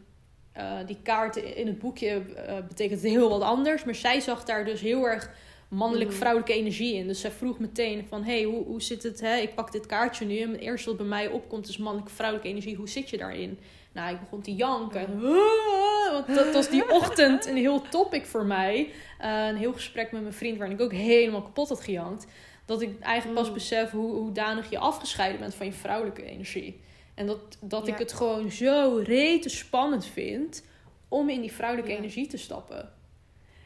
eh, die kaart in het boekje eh, betekent heel wat anders. Maar zij zag daar dus heel erg mannelijk-vrouwelijke energie in. Dus zij vroeg meteen van, hey, hoe, hoe zit het? Hè? Ik pak dit kaartje nu en het eerste wat bij mij opkomt is mannelijk-vrouwelijke energie. Hoe zit je daarin? Nou, ik begon te janken. Ah, Want dat was die ochtend een heel topic voor mij. Eh, een heel gesprek met mijn vriend waarin ik ook helemaal kapot had gejankt. dat ik eigenlijk pas Mm. besef hoe, hoe danig je afgescheiden bent van je vrouwelijke energie. En dat, dat ik het gewoon zo rete spannend vind om in die vrouwelijke Ja. energie te stappen.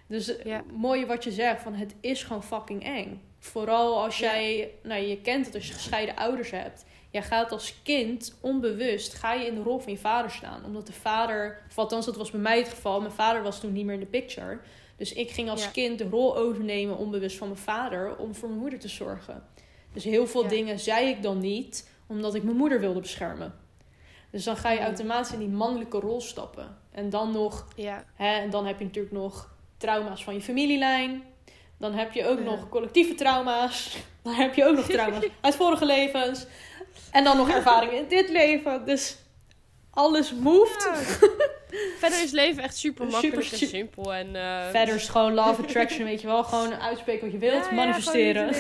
Dus eh, Ja. mooie wat je zegt, van het is gewoon fucking eng. Vooral als jij, nou je kent het als je gescheiden ouders hebt. Jij gaat als kind onbewust, ga je in de rol van je vader staan. Omdat de vader, of althans dat was bij mij het geval, mijn vader was toen niet meer in de picture. Dus ik ging als Ja. kind de rol overnemen onbewust van mijn vader om voor mijn moeder te zorgen. Dus heel veel Ja. dingen zei ik dan niet, omdat ik mijn moeder wilde beschermen. Dus dan ga je Mm. automatisch in die mannelijke rol stappen. En dan nog Ja, Hè, en dan heb je natuurlijk nog trauma's van je familielijn. Dan heb je ook nog collectieve trauma's. Dan heb je ook nog trauma's uit vorige levens. En dan nog ervaringen in dit leven. Dus alles moved. Verder is leven echt super makkelijk Super en simpel. En, eh, Verder is gewoon love attraction, weet je wel. Gewoon uitspreken wat je wilt, ja, manifesteren.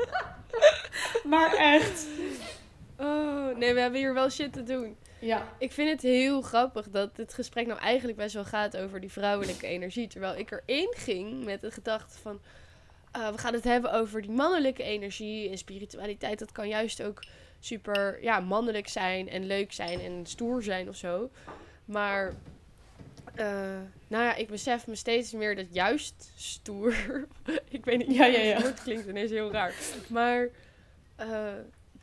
maar echt. Oh, nee, we hebben hier wel shit te doen. Ja, Ik vind het heel grappig dat dit gesprek nou eigenlijk best wel gaat over die vrouwelijke energie. Terwijl ik erin ging met de gedachte van... ah, we gaan het hebben over die mannelijke energie en spiritualiteit. Dat kan juist ook super ja, mannelijk zijn en leuk zijn en stoer zijn of zo. Maar eh, nou ja, ik besef me steeds meer dat juist stoer... ik weet niet, Ja, ja, ja. het woord klinkt ineens heel raar. Maar eh,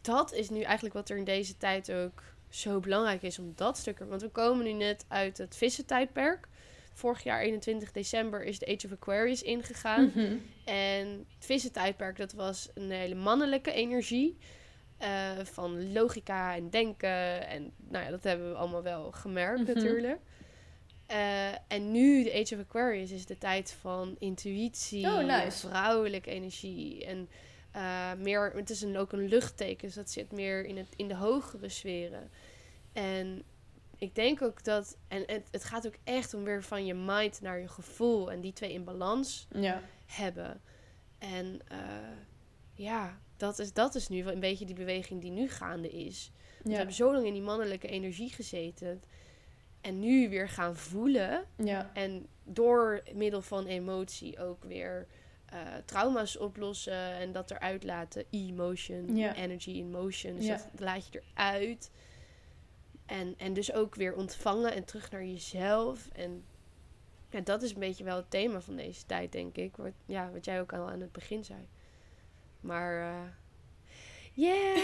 dat is nu eigenlijk wat er in deze tijd ook zo belangrijk is om dat stuk. Want we komen nu net uit het vissentijdperk. Vorig jaar 21 december is de Age of Aquarius ingegaan. Mhm. En het vissentijdperk, dat was een hele mannelijke energie. eh, van logica en denken. En nou ja, dat hebben we allemaal wel gemerkt Mhm. natuurlijk. Eh, en nu, de Age of Aquarius, is de tijd van intuïtie, Oh, nice. vrouwelijke energie. En eh, meer, het is een, ook een luchtteken, dus dat zit meer in, het, in de hogere sferen. En ik denk ook dat, en het, het gaat ook echt om weer van je mind naar je gevoel en die twee in balans Ja. hebben. En eh, ja, dat is, dat is nu wel een beetje die beweging die nu gaande is. We hebben zo lang in die mannelijke energie gezeten. En nu weer gaan voelen. Ja. En door middel van emotie ook weer eh, trauma's oplossen. En dat eruit laten. Emotion, energy in motion. Dus dat laat je eruit. En, en dus ook weer ontvangen en terug naar jezelf. En ja, dat is een beetje wel het thema van deze tijd, denk ik. Wat, ja, wat jij ook al aan het begin zei. Maar eh yeah,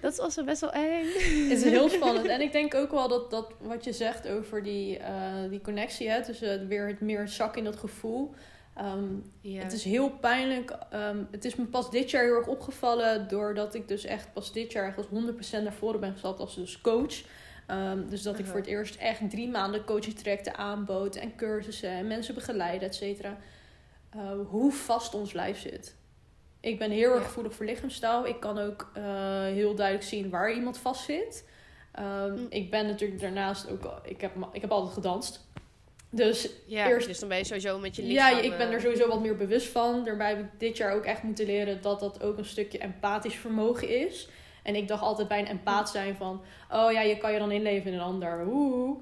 dat is also best wel eng. Het is heel spannend. En ik denk ook wel dat, dat wat je zegt over die, eh, die connectie, hè, tussen weer het meer zak in dat gevoel. Ehm, Ja. Het is heel pijnlijk. Ehm, het is me pas dit jaar heel erg opgevallen. Doordat ik dus echt pas dit jaar echt als 100% naar voren ben gestapt als dus coach. Ehm, dus dat ik Aha. voor het eerst echt drie maanden coaching trajecten aanbood. En cursussen en mensen begeleiden, et cetera. Eh, hoe vast ons lijf zit. Ik ben heel erg Ja. gevoelig voor lichaamstaal. Ik kan ook eh, heel duidelijk zien waar iemand vast zit. Ehm, Hm. Ik ben natuurlijk daarnaast ook... Ik heb, ik heb altijd gedanst. Dus Ja, Eerst- dus dan ben je sowieso met je ja, lichaam... ik ben eh, er sowieso wat meer bewust van. Daarbij heb ik dit jaar ook echt moeten leren dat dat ook een stukje empathisch vermogen is. En ik dacht altijd bij een empaat zijn van... Oh ja, je kan je dan inleven in een ander. Oeh.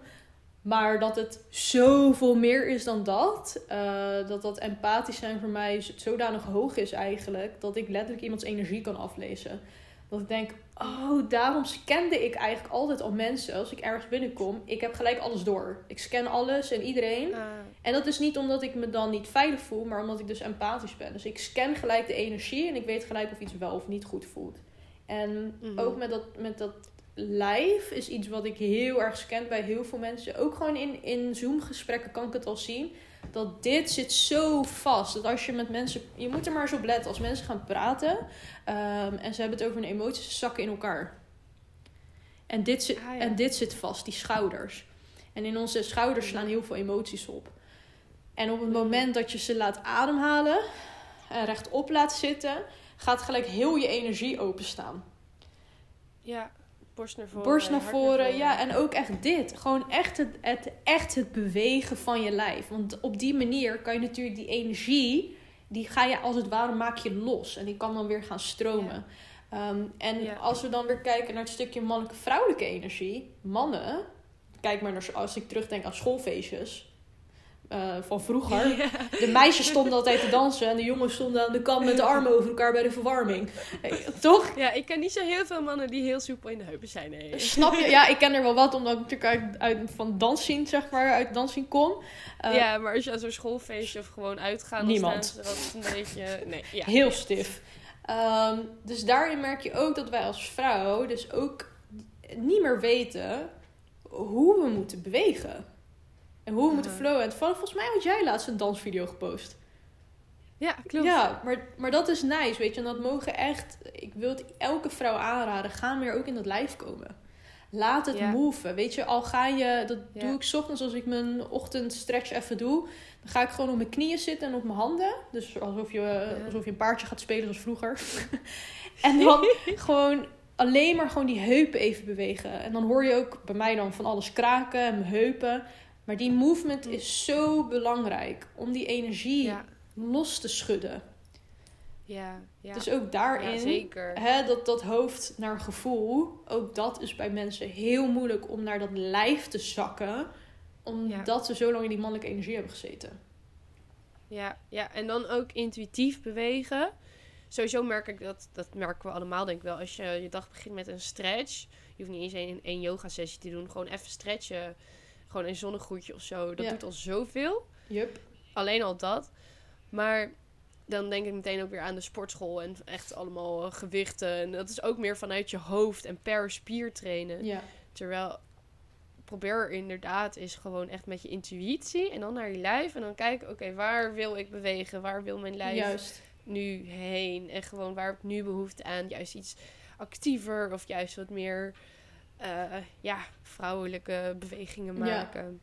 Maar dat het zoveel meer is dan dat. eh, dat dat empathisch zijn voor mij zodanig hoog is eigenlijk. Dat ik letterlijk iemands energie kan aflezen. Dat ik denk, oh, daarom scande ik eigenlijk altijd al mensen. Als ik ergens binnenkom, ik heb gelijk alles door. Ik scan alles en iedereen. ah, En dat is niet omdat ik me dan niet veilig voel, maar omdat ik dus empathisch ben. Dus ik scan gelijk de energie en ik weet gelijk of iets wel of niet goed voelt. En Mhm. ook met dat, met dat lijf is iets wat ik heel erg scan bij heel veel mensen. Ook gewoon in, in Zoom-gesprekken kan ik het al zien. Dat dit zit zo vast. Dat als je met mensen. Je moet er maar eens op letten. Als mensen gaan praten. ehm, en ze hebben het over hun emoties. Ze zakken in elkaar. En dit, zit, Ah, ja. en dit zit vast. Die schouders. En in onze schouders slaan heel veel emoties op. En op het Mhm. moment dat je ze laat ademhalen. En rechtop laat zitten. Gaat gelijk heel je energie openstaan. ja, borst naar voren. Borst naar voren, ja. En ook echt dit. Gewoon echt het, het, echt het bewegen van je lijf. Want op die manier kan je natuurlijk die energie... die ga je als het ware maak je los. En die kan dan weer gaan stromen. Ehm, en Ja. als we dan weer kijken naar het stukje mannelijke vrouwelijke energie. Mannen, kijk maar naar, als ik terugdenk aan schoolfeestjes. Eh, van vroeger. De meisjes stonden altijd te dansen en de jongens stonden aan de kant met de armen over elkaar bij de verwarming. Eh, Toch? Ja, ik ken niet zo heel veel mannen die heel soepel in de heupen zijn. Nee. Snap je? Ja, ik ken er wel wat, omdat ik natuurlijk uit, uit van danszien, zeg maar, uit danszien kom. Eh, ja, maar als je aan zo'n schoolfeestje of gewoon uitgaan... Niemand. ze wel een beetje... Nee, ja. Heel stif. Ehm, dus daarin merk je ook dat wij als vrouw dus ook niet meer weten hoe we moeten bewegen. En hoe we moeten Ja. flowen. En vol- volgens mij had jij laatst een dansvideo gepost. Ja, klopt. Ja, maar, maar dat is nice, weet je. En dat mogen echt... Ik wil het elke vrouw aanraden. Ga meer ook in dat lijf komen. Laat het Ja. Weet je, al ga je... Dat Ja. doe ik 's ochtends als ik mijn ochtendstretch even doe. Dan ga ik gewoon op mijn knieën zitten en op mijn handen. Dus alsof je, Ja. alsof je een paardje gaat spelen zoals vroeger. en dan gewoon alleen maar gewoon die heupen even bewegen. En dan hoor je ook bij mij dan van alles kraken en mijn heupen. Maar die movement is zo belangrijk om die energie Ja, los te schudden. ja, ja. Dus ook daarin, ja zeker. hè, dat, dat hoofd naar gevoel, ook dat is bij mensen heel moeilijk om naar dat lijf te zakken. Omdat ze zo lang in die mannelijke energie hebben gezeten. Ja, ja, en dan ook intuïtief bewegen. Sowieso merk ik dat, dat merken we allemaal denk ik wel. Als je je dag begint met een stretch. Je hoeft niet eens één, één yoga sessie te doen. Gewoon even stretchen. Gewoon een zonnegroetje of zo. Dat Ja. doet al zoveel. Yup. Alleen al dat. Maar dan denk ik meteen ook weer aan de sportschool. En echt allemaal eh, gewichten. En dat is ook meer vanuit je hoofd en per spier trainen. Ja. Terwijl probeer inderdaad is gewoon echt met je intuïtie en dan naar je lijf en dan kijken, oké, waar wil ik bewegen? Waar wil mijn lijf Juist. nu heen? En gewoon waar heb ik nu behoefte aan? Juist iets actiever of juist wat meer eh, ja, vrouwelijke bewegingen maken.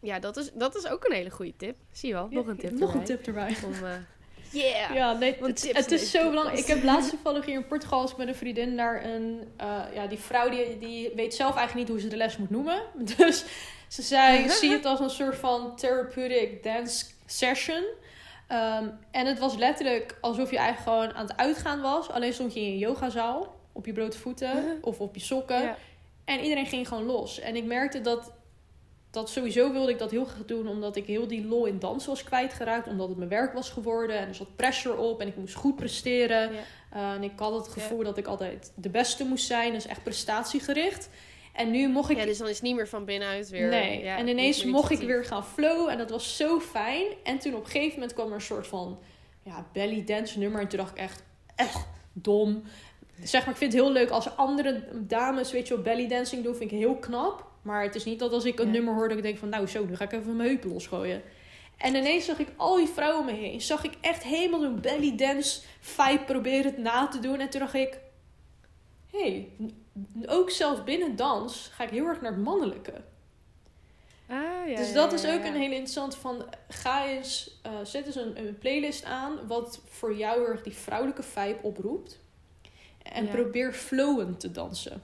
Ja, dat, is, dat is ook een hele goede tip. Zie je wel, nog een tip Nog een tip erbij. Om, yeah! Ja, nee, het, het is zo belangrijk. Ik heb laatst toevallig hier in Portugal als ik met een vriendin naar een... eh, ja, die vrouw die, die weet zelf eigenlijk niet hoe ze de les moet noemen. Dus ze zei, zie het als een soort van therapeutic dance session. Ehm, en het was letterlijk alsof je eigenlijk gewoon aan het uitgaan was. Alleen stond je in een yogazaal op je blote voeten of op je sokken. Ja. En iedereen ging gewoon los. En ik merkte dat, dat sowieso wilde ik dat heel graag doen. Omdat ik heel die lol in dansen was kwijtgeraakt. Omdat het mijn werk was geworden. En er zat pressure op. En ik moest goed presteren. Ja. Uh, en ik had het gevoel dat ik altijd de beste moest zijn. Dus echt prestatiegericht. En nu mocht ik... Ja, dus dan is het niet meer van binnenuit weer. nee, ja, en ineens mocht ik weer gaan flowen. En dat was zo fijn. En toen op een gegeven moment kwam er een soort van... Ja, belly dance nummer. En toen dacht ik echt... Echt dom. Zeg maar, ik vind het heel leuk als andere dames, weet je wel, belly dancing doen. Vind ik heel knap. Maar het is niet dat als ik een Ja. nummer hoor dat ik denk van... Nou, zo, nu ga ik even mijn heupen losgooien. En ineens zag ik al die vrouwen om me heen. Zag ik echt helemaal zo'n belly dance vibe proberen het na te doen. En toen dacht ik... Hé, hey, ook zelfs binnen dans ga ik heel erg naar het mannelijke. Ah, ja, dus ja, dat is ook een hele interessante van... Ga eens, eh, zet eens een, een playlist aan... wat voor jou erg die vrouwelijke vibe oproept. En Ja. probeer flowend te dansen.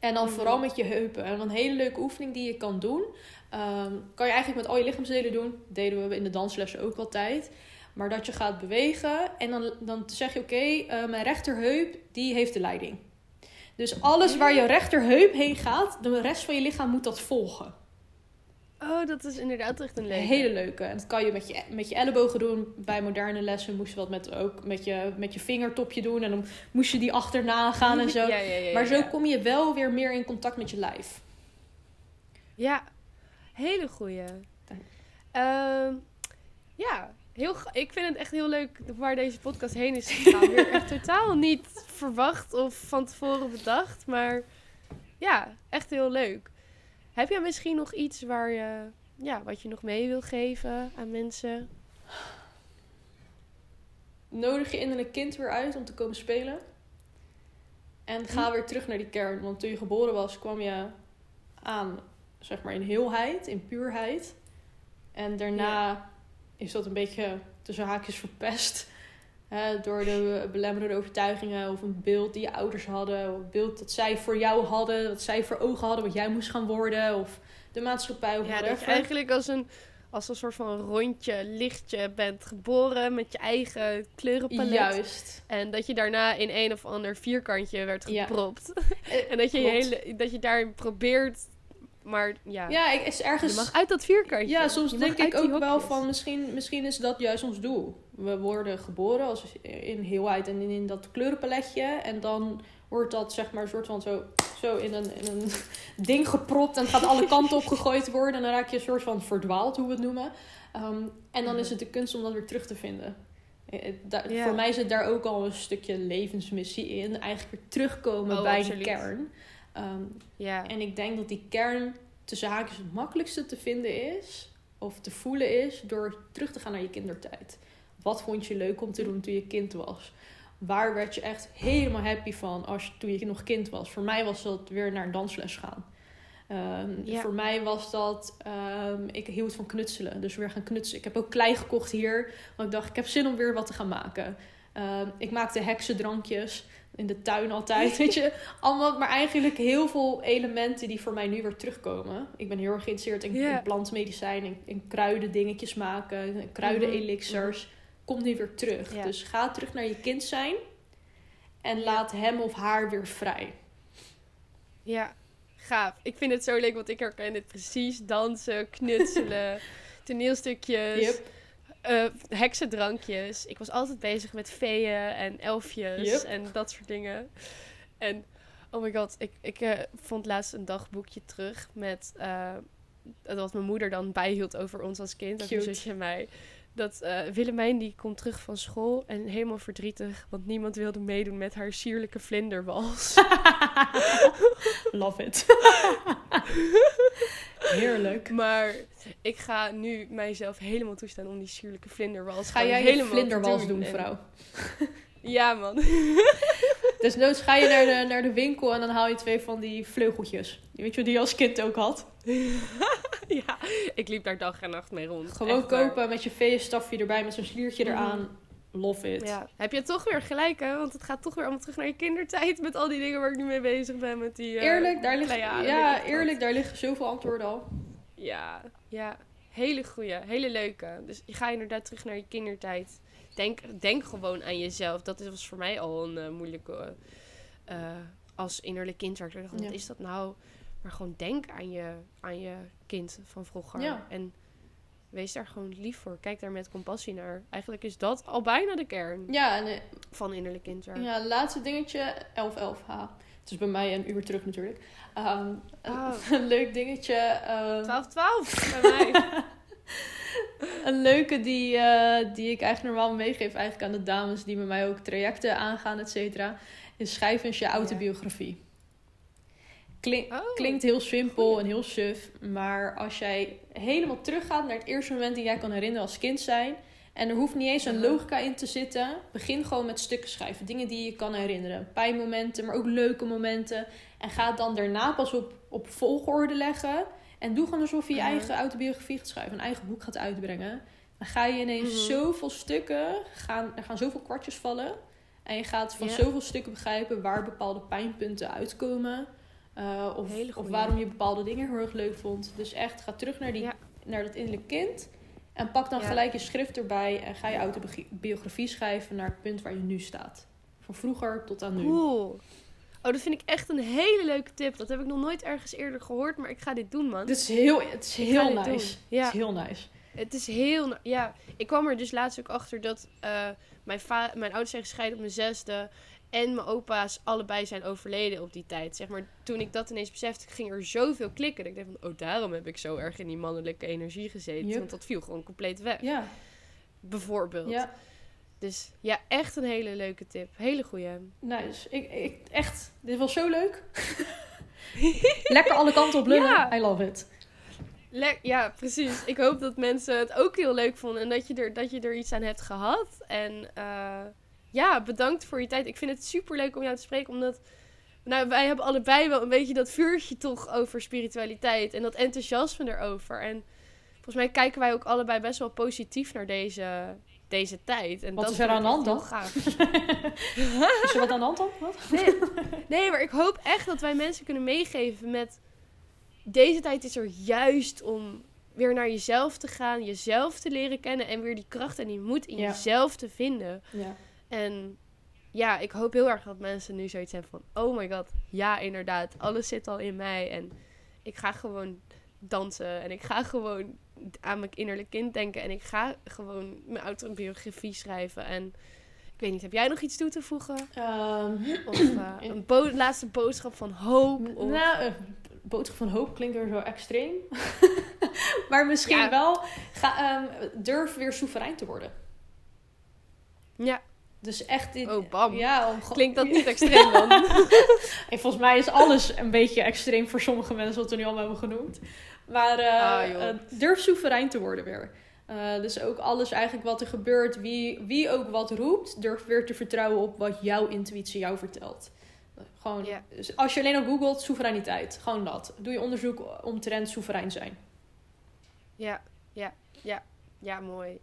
En dan Mhm. vooral met je heupen. En een hele leuke oefening die je kan doen... ehm, kan je eigenlijk met al je lichaamsdelen doen. deden we in de danslessen ook altijd. Maar dat je gaat bewegen en dan, dan zeg je... oké, eh, mijn rechterheup, die heeft de leiding. Dus alles waar je rechterheup heen gaat... de rest van je lichaam moet dat volgen. Oh, dat is inderdaad echt een leuke. hele leuke. En dat kan je met je, met je ellebogen doen. Bij moderne lessen moest je dat met, ook met je, met je vingertopje doen. En dan moest je die achterna gaan en zo. Ja, ja, ja, maar zo kom je wel weer meer in contact met je lijf. Ja, hele goeie. Ehm, ja, heel, ik vind het echt heel leuk waar deze podcast heen is gegaan. Weer echt totaal niet verwacht of van tevoren bedacht. Maar ja, echt heel leuk. Heb jij misschien nog iets waar je, ja, wat je nog mee wil geven aan mensen? Nodig je innerlijk kind weer uit om te komen spelen. En ga weer terug naar die kern. Want toen je geboren was, kwam je aan, zeg maar, in heelheid, in puurheid. En daarna is dat een beetje tussen haakjes verpest. Hè, door de belemmerende overtuigingen of een beeld die je ouders hadden. Of een beeld dat zij voor jou hadden. Wat zij voor ogen hadden, wat jij moest gaan worden. Of de maatschappij of Ja, dat je eigenlijk als een, als een soort van rondje, lichtje bent geboren met je eigen kleurenpalet. Juist. En dat je daarna in een of ander vierkantje werd gepropt. Eh, en dat je, hele, dat je daarin probeert Maar ja, Ja, ik, is ergens... je mag uit dat vierkantje. Ja, soms denk ik ook wel van misschien, misschien is dat juist ons doel. We worden geboren als in heelheid en in, in dat kleurenpaletje. En dan wordt dat zeg maar een soort van zo, zo in, een, in een ding gepropt en gaat alle kanten op gegooid worden. En dan raak je een soort van verdwaald, hoe we het noemen. Ehm, en dan is het de kunst om dat weer terug te vinden. Eh, eh, da-. Voor mij zit daar ook al een stukje levensmissie in. Eigenlijk weer terugkomen Oh, bij absoluut. die kern. Ehm, Ja. en ik denk dat die kern tussen haakjes het makkelijkste te vinden is, of te voelen is, door terug te gaan naar je kindertijd. Wat vond je leuk om te doen toen je kind was? Waar werd je echt helemaal happy van als je, toen je nog kind was? Voor mij was dat weer naar een dansles gaan. Ehm, Ja. Voor mij was dat, ehm, ik hield van knutselen, dus weer gaan knutselen. Ik heb ook klei gekocht hier, want ik dacht, ik heb zin om weer wat te gaan maken. Ehm, ik maakte heksendrankjes in de tuin altijd, weet je. Allemaal, maar eigenlijk heel veel elementen die voor mij nu weer terugkomen. Ik ben heel erg geïnteresseerd in, Ja. in plantmedicijn, in, in kruiden dingetjes maken, kruiden Mhm. elixirs. Komt nu weer terug. Dus ga terug naar je kind zijn en laat hem of haar weer vrij. Ja, gaaf. Ik vind het zo leuk, want ik herken dit precies. Dansen, knutselen, toneelstukjes, Yep. Eh, heksendrankjes. Ik was altijd bezig met feeën en elfjes Yep. en dat soort dingen. En, oh my god, ik, ik eh, vond laatst een dagboekje terug met... eh, wat mijn moeder dan bijhield over ons als kind, over mijn Cute. zusje en mij. Dat eh, Willemijn die komt terug van school en helemaal verdrietig, want niemand wilde meedoen met haar sierlijke vlinderwals. Love it. Heerlijk. Maar ik ga nu mijzelf helemaal toestaan om die sierlijke vlinderwals Ga jij je helemaal vlinderwals doen, En- vrouw? Ja, man. Desnoods ga je naar de, naar de winkel en dan haal je twee van die vleugeltjes. Weet je wat die je als kind ook had? ja, ik liep daar dag en nacht mee rond. Gewoon Echt waar. kopen met je feeënstafje erbij, met zo'n sliertje Mhm. eraan. Love it. Ja. Heb je toch weer gelijk, hè? Want het gaat toch weer allemaal terug naar je kindertijd met al die dingen waar ik nu mee bezig ben. Met die, eh, Eerlijk, daar liggen, weet ja, wat. eerlijk, daar liggen zoveel antwoorden al. Ja, ja. Hele goeie, hele leuke. Dus je gaat inderdaad terug naar je kindertijd. Denk, denk gewoon aan jezelf. Dat was voor mij al een eh, moeilijke... eh, als innerlijk kind. waar ik dacht, Ja. wat is dat nou? Maar gewoon denk aan je, aan je kind van vroeger. Ja. En wees daar gewoon lief voor. Kijk daar met compassie naar. Eigenlijk is dat al bijna de kern Ja, eh, van innerlijk kindwerk. ja, laatste dingetje, 11-11H. Het is bij mij een uur terug natuurlijk. Ehm, Oh. Een leuk dingetje. ehm, 12-12 bij mij. een leuke die, eh, die ik eigenlijk normaal meegeef eigenlijk aan de dames die met mij ook trajecten aangaan, et cetera. Is schrijf eens je autobiografie. Klink, Oh. Klinkt heel simpel en heel suf. Maar als jij helemaal teruggaat naar het eerste moment die jij kan herinneren als kind zijn. En er hoeft niet eens een logica in te zitten. Begin gewoon met stukken schrijven. Dingen die je kan herinneren. Pijnmomenten, maar ook leuke momenten. En ga het dan daarna pas op, op volgorde leggen. En doe gewoon alsof je je eigen autobiografie gaat schrijven. Een eigen boek gaat uitbrengen. Dan ga je ineens Mhm. zoveel stukken. Gaan, er gaan zoveel kwartjes vallen. En je gaat van zoveel stukken begrijpen waar bepaalde pijnpunten uitkomen. Uh, of, of waarom je bepaalde dingen heel erg leuk vond. Dus echt, ga terug naar, die, Ja. naar dat innerlijk kind. En pak dan Ja. gelijk je schrift erbij. En ga je autobiografie schrijven naar het punt waar je nu staat. Van vroeger tot aan nu. Cool. Oh, dat vind ik echt een hele leuke tip. Dat heb ik nog nooit ergens eerder gehoord, maar ik ga dit doen, man. Dit is heel, het is heel nice. Ja. Het is heel nice. Het is heel... Ja, ik kwam er dus laatst ook achter dat eh, mijn, mijn ouders zijn gescheiden op mijn zesde. En mijn opa's allebei zijn overleden op die tijd. Zeg maar, toen ik dat ineens besefte, ging er zoveel klikken. Dat ik dacht van, oh, daarom heb ik zo erg in die mannelijke energie gezeten. Yep. Want dat viel gewoon compleet weg. Ja, Bijvoorbeeld. ja, Dus ja, echt een hele leuke tip. Hele goeie. nice. Ik, ik, echt, dit was zo leuk. Lekker alle kanten op lullen. Ja. I love it. Le- ja, precies. Ik hoop dat mensen het ook heel leuk vonden en dat je er, dat je er iets aan hebt gehad. En eh, ja, bedankt voor je tijd. Ik vind het super leuk om jou te spreken, omdat nou, wij hebben allebei wel een beetje dat vuurtje toch over spiritualiteit en dat enthousiasme erover. En volgens mij kijken wij ook allebei best wel positief naar deze, deze tijd. En Wat dat is er aan de hand dan? gaaf. Is er wat aan de hand dan? Nee, nee, maar ik hoop echt dat wij mensen kunnen meegeven met... Deze tijd is er juist om weer naar jezelf te gaan, jezelf te leren kennen en weer die kracht en die moed in Ja. jezelf te vinden. Ja. En ja, ik hoop heel erg dat mensen nu zoiets hebben van... Oh my god, ja inderdaad, alles zit al in mij en ik ga gewoon dansen en ik ga gewoon aan mijn innerlijk kind denken en ik ga gewoon mijn autobiografie schrijven. En ik weet niet, heb jij nog iets toe te voegen? Ehm, Of uh, een bo laatste boodschap van hoop? Of... Nou, uh, boodschap van hoop klinkt er zo extreem. maar misschien ja. wel, ga, um, durf weer soeverein te worden. Ja. Dus echt dit. Oh, bam. Ja, om... Klinkt dat niet extreem dan? en volgens mij is alles een beetje extreem voor sommige mensen, wat we nu al hebben genoemd. Maar uh, durf soeverein te worden weer. Uh, dus ook alles eigenlijk wat er gebeurt, wie, wie ook wat roept, durf weer te vertrouwen op wat jouw intuïtie jou vertelt. Gewoon, dus als je alleen al googelt, soevereiniteit. Gewoon dat. Doe je onderzoek omtrent soeverein zijn. Ja, ja, ja, ja, mooi.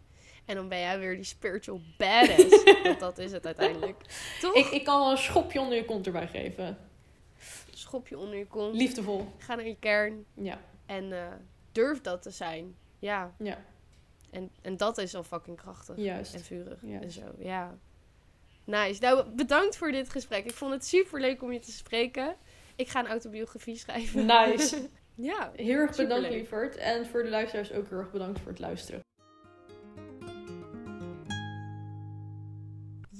En dan ben jij weer die spiritual badass. Want dat is het uiteindelijk. Toch? Ik, ik kan wel een schopje onder je kont erbij geven. Schopje onder je kont. Liefdevol. Ga naar je kern. Ja. En eh, durf dat te zijn. Ja. Ja. En, en dat is al fucking krachtig. Juist. En vurig. Juist. En zo, ja. Nice. Nou, bedankt voor dit gesprek. Ik vond het super leuk om je te spreken. Ik ga een autobiografie schrijven. Nice. ja. Heel erg bedankt, lieverd. En voor de luisteraars ook heel erg bedankt voor het luisteren.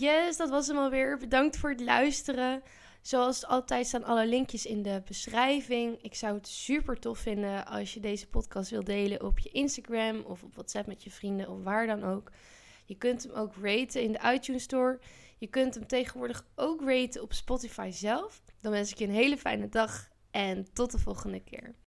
Yes, dat was hem alweer. Bedankt voor het luisteren. Zoals altijd staan alle linkjes in de beschrijving. Ik zou het super tof vinden als je deze podcast wil delen op je Instagram of op WhatsApp met je vrienden of waar dan ook. Je kunt hem ook raten in de iTunes Store. Je kunt hem tegenwoordig ook raten op Spotify zelf. Dan wens ik je een hele fijne dag en tot de volgende keer.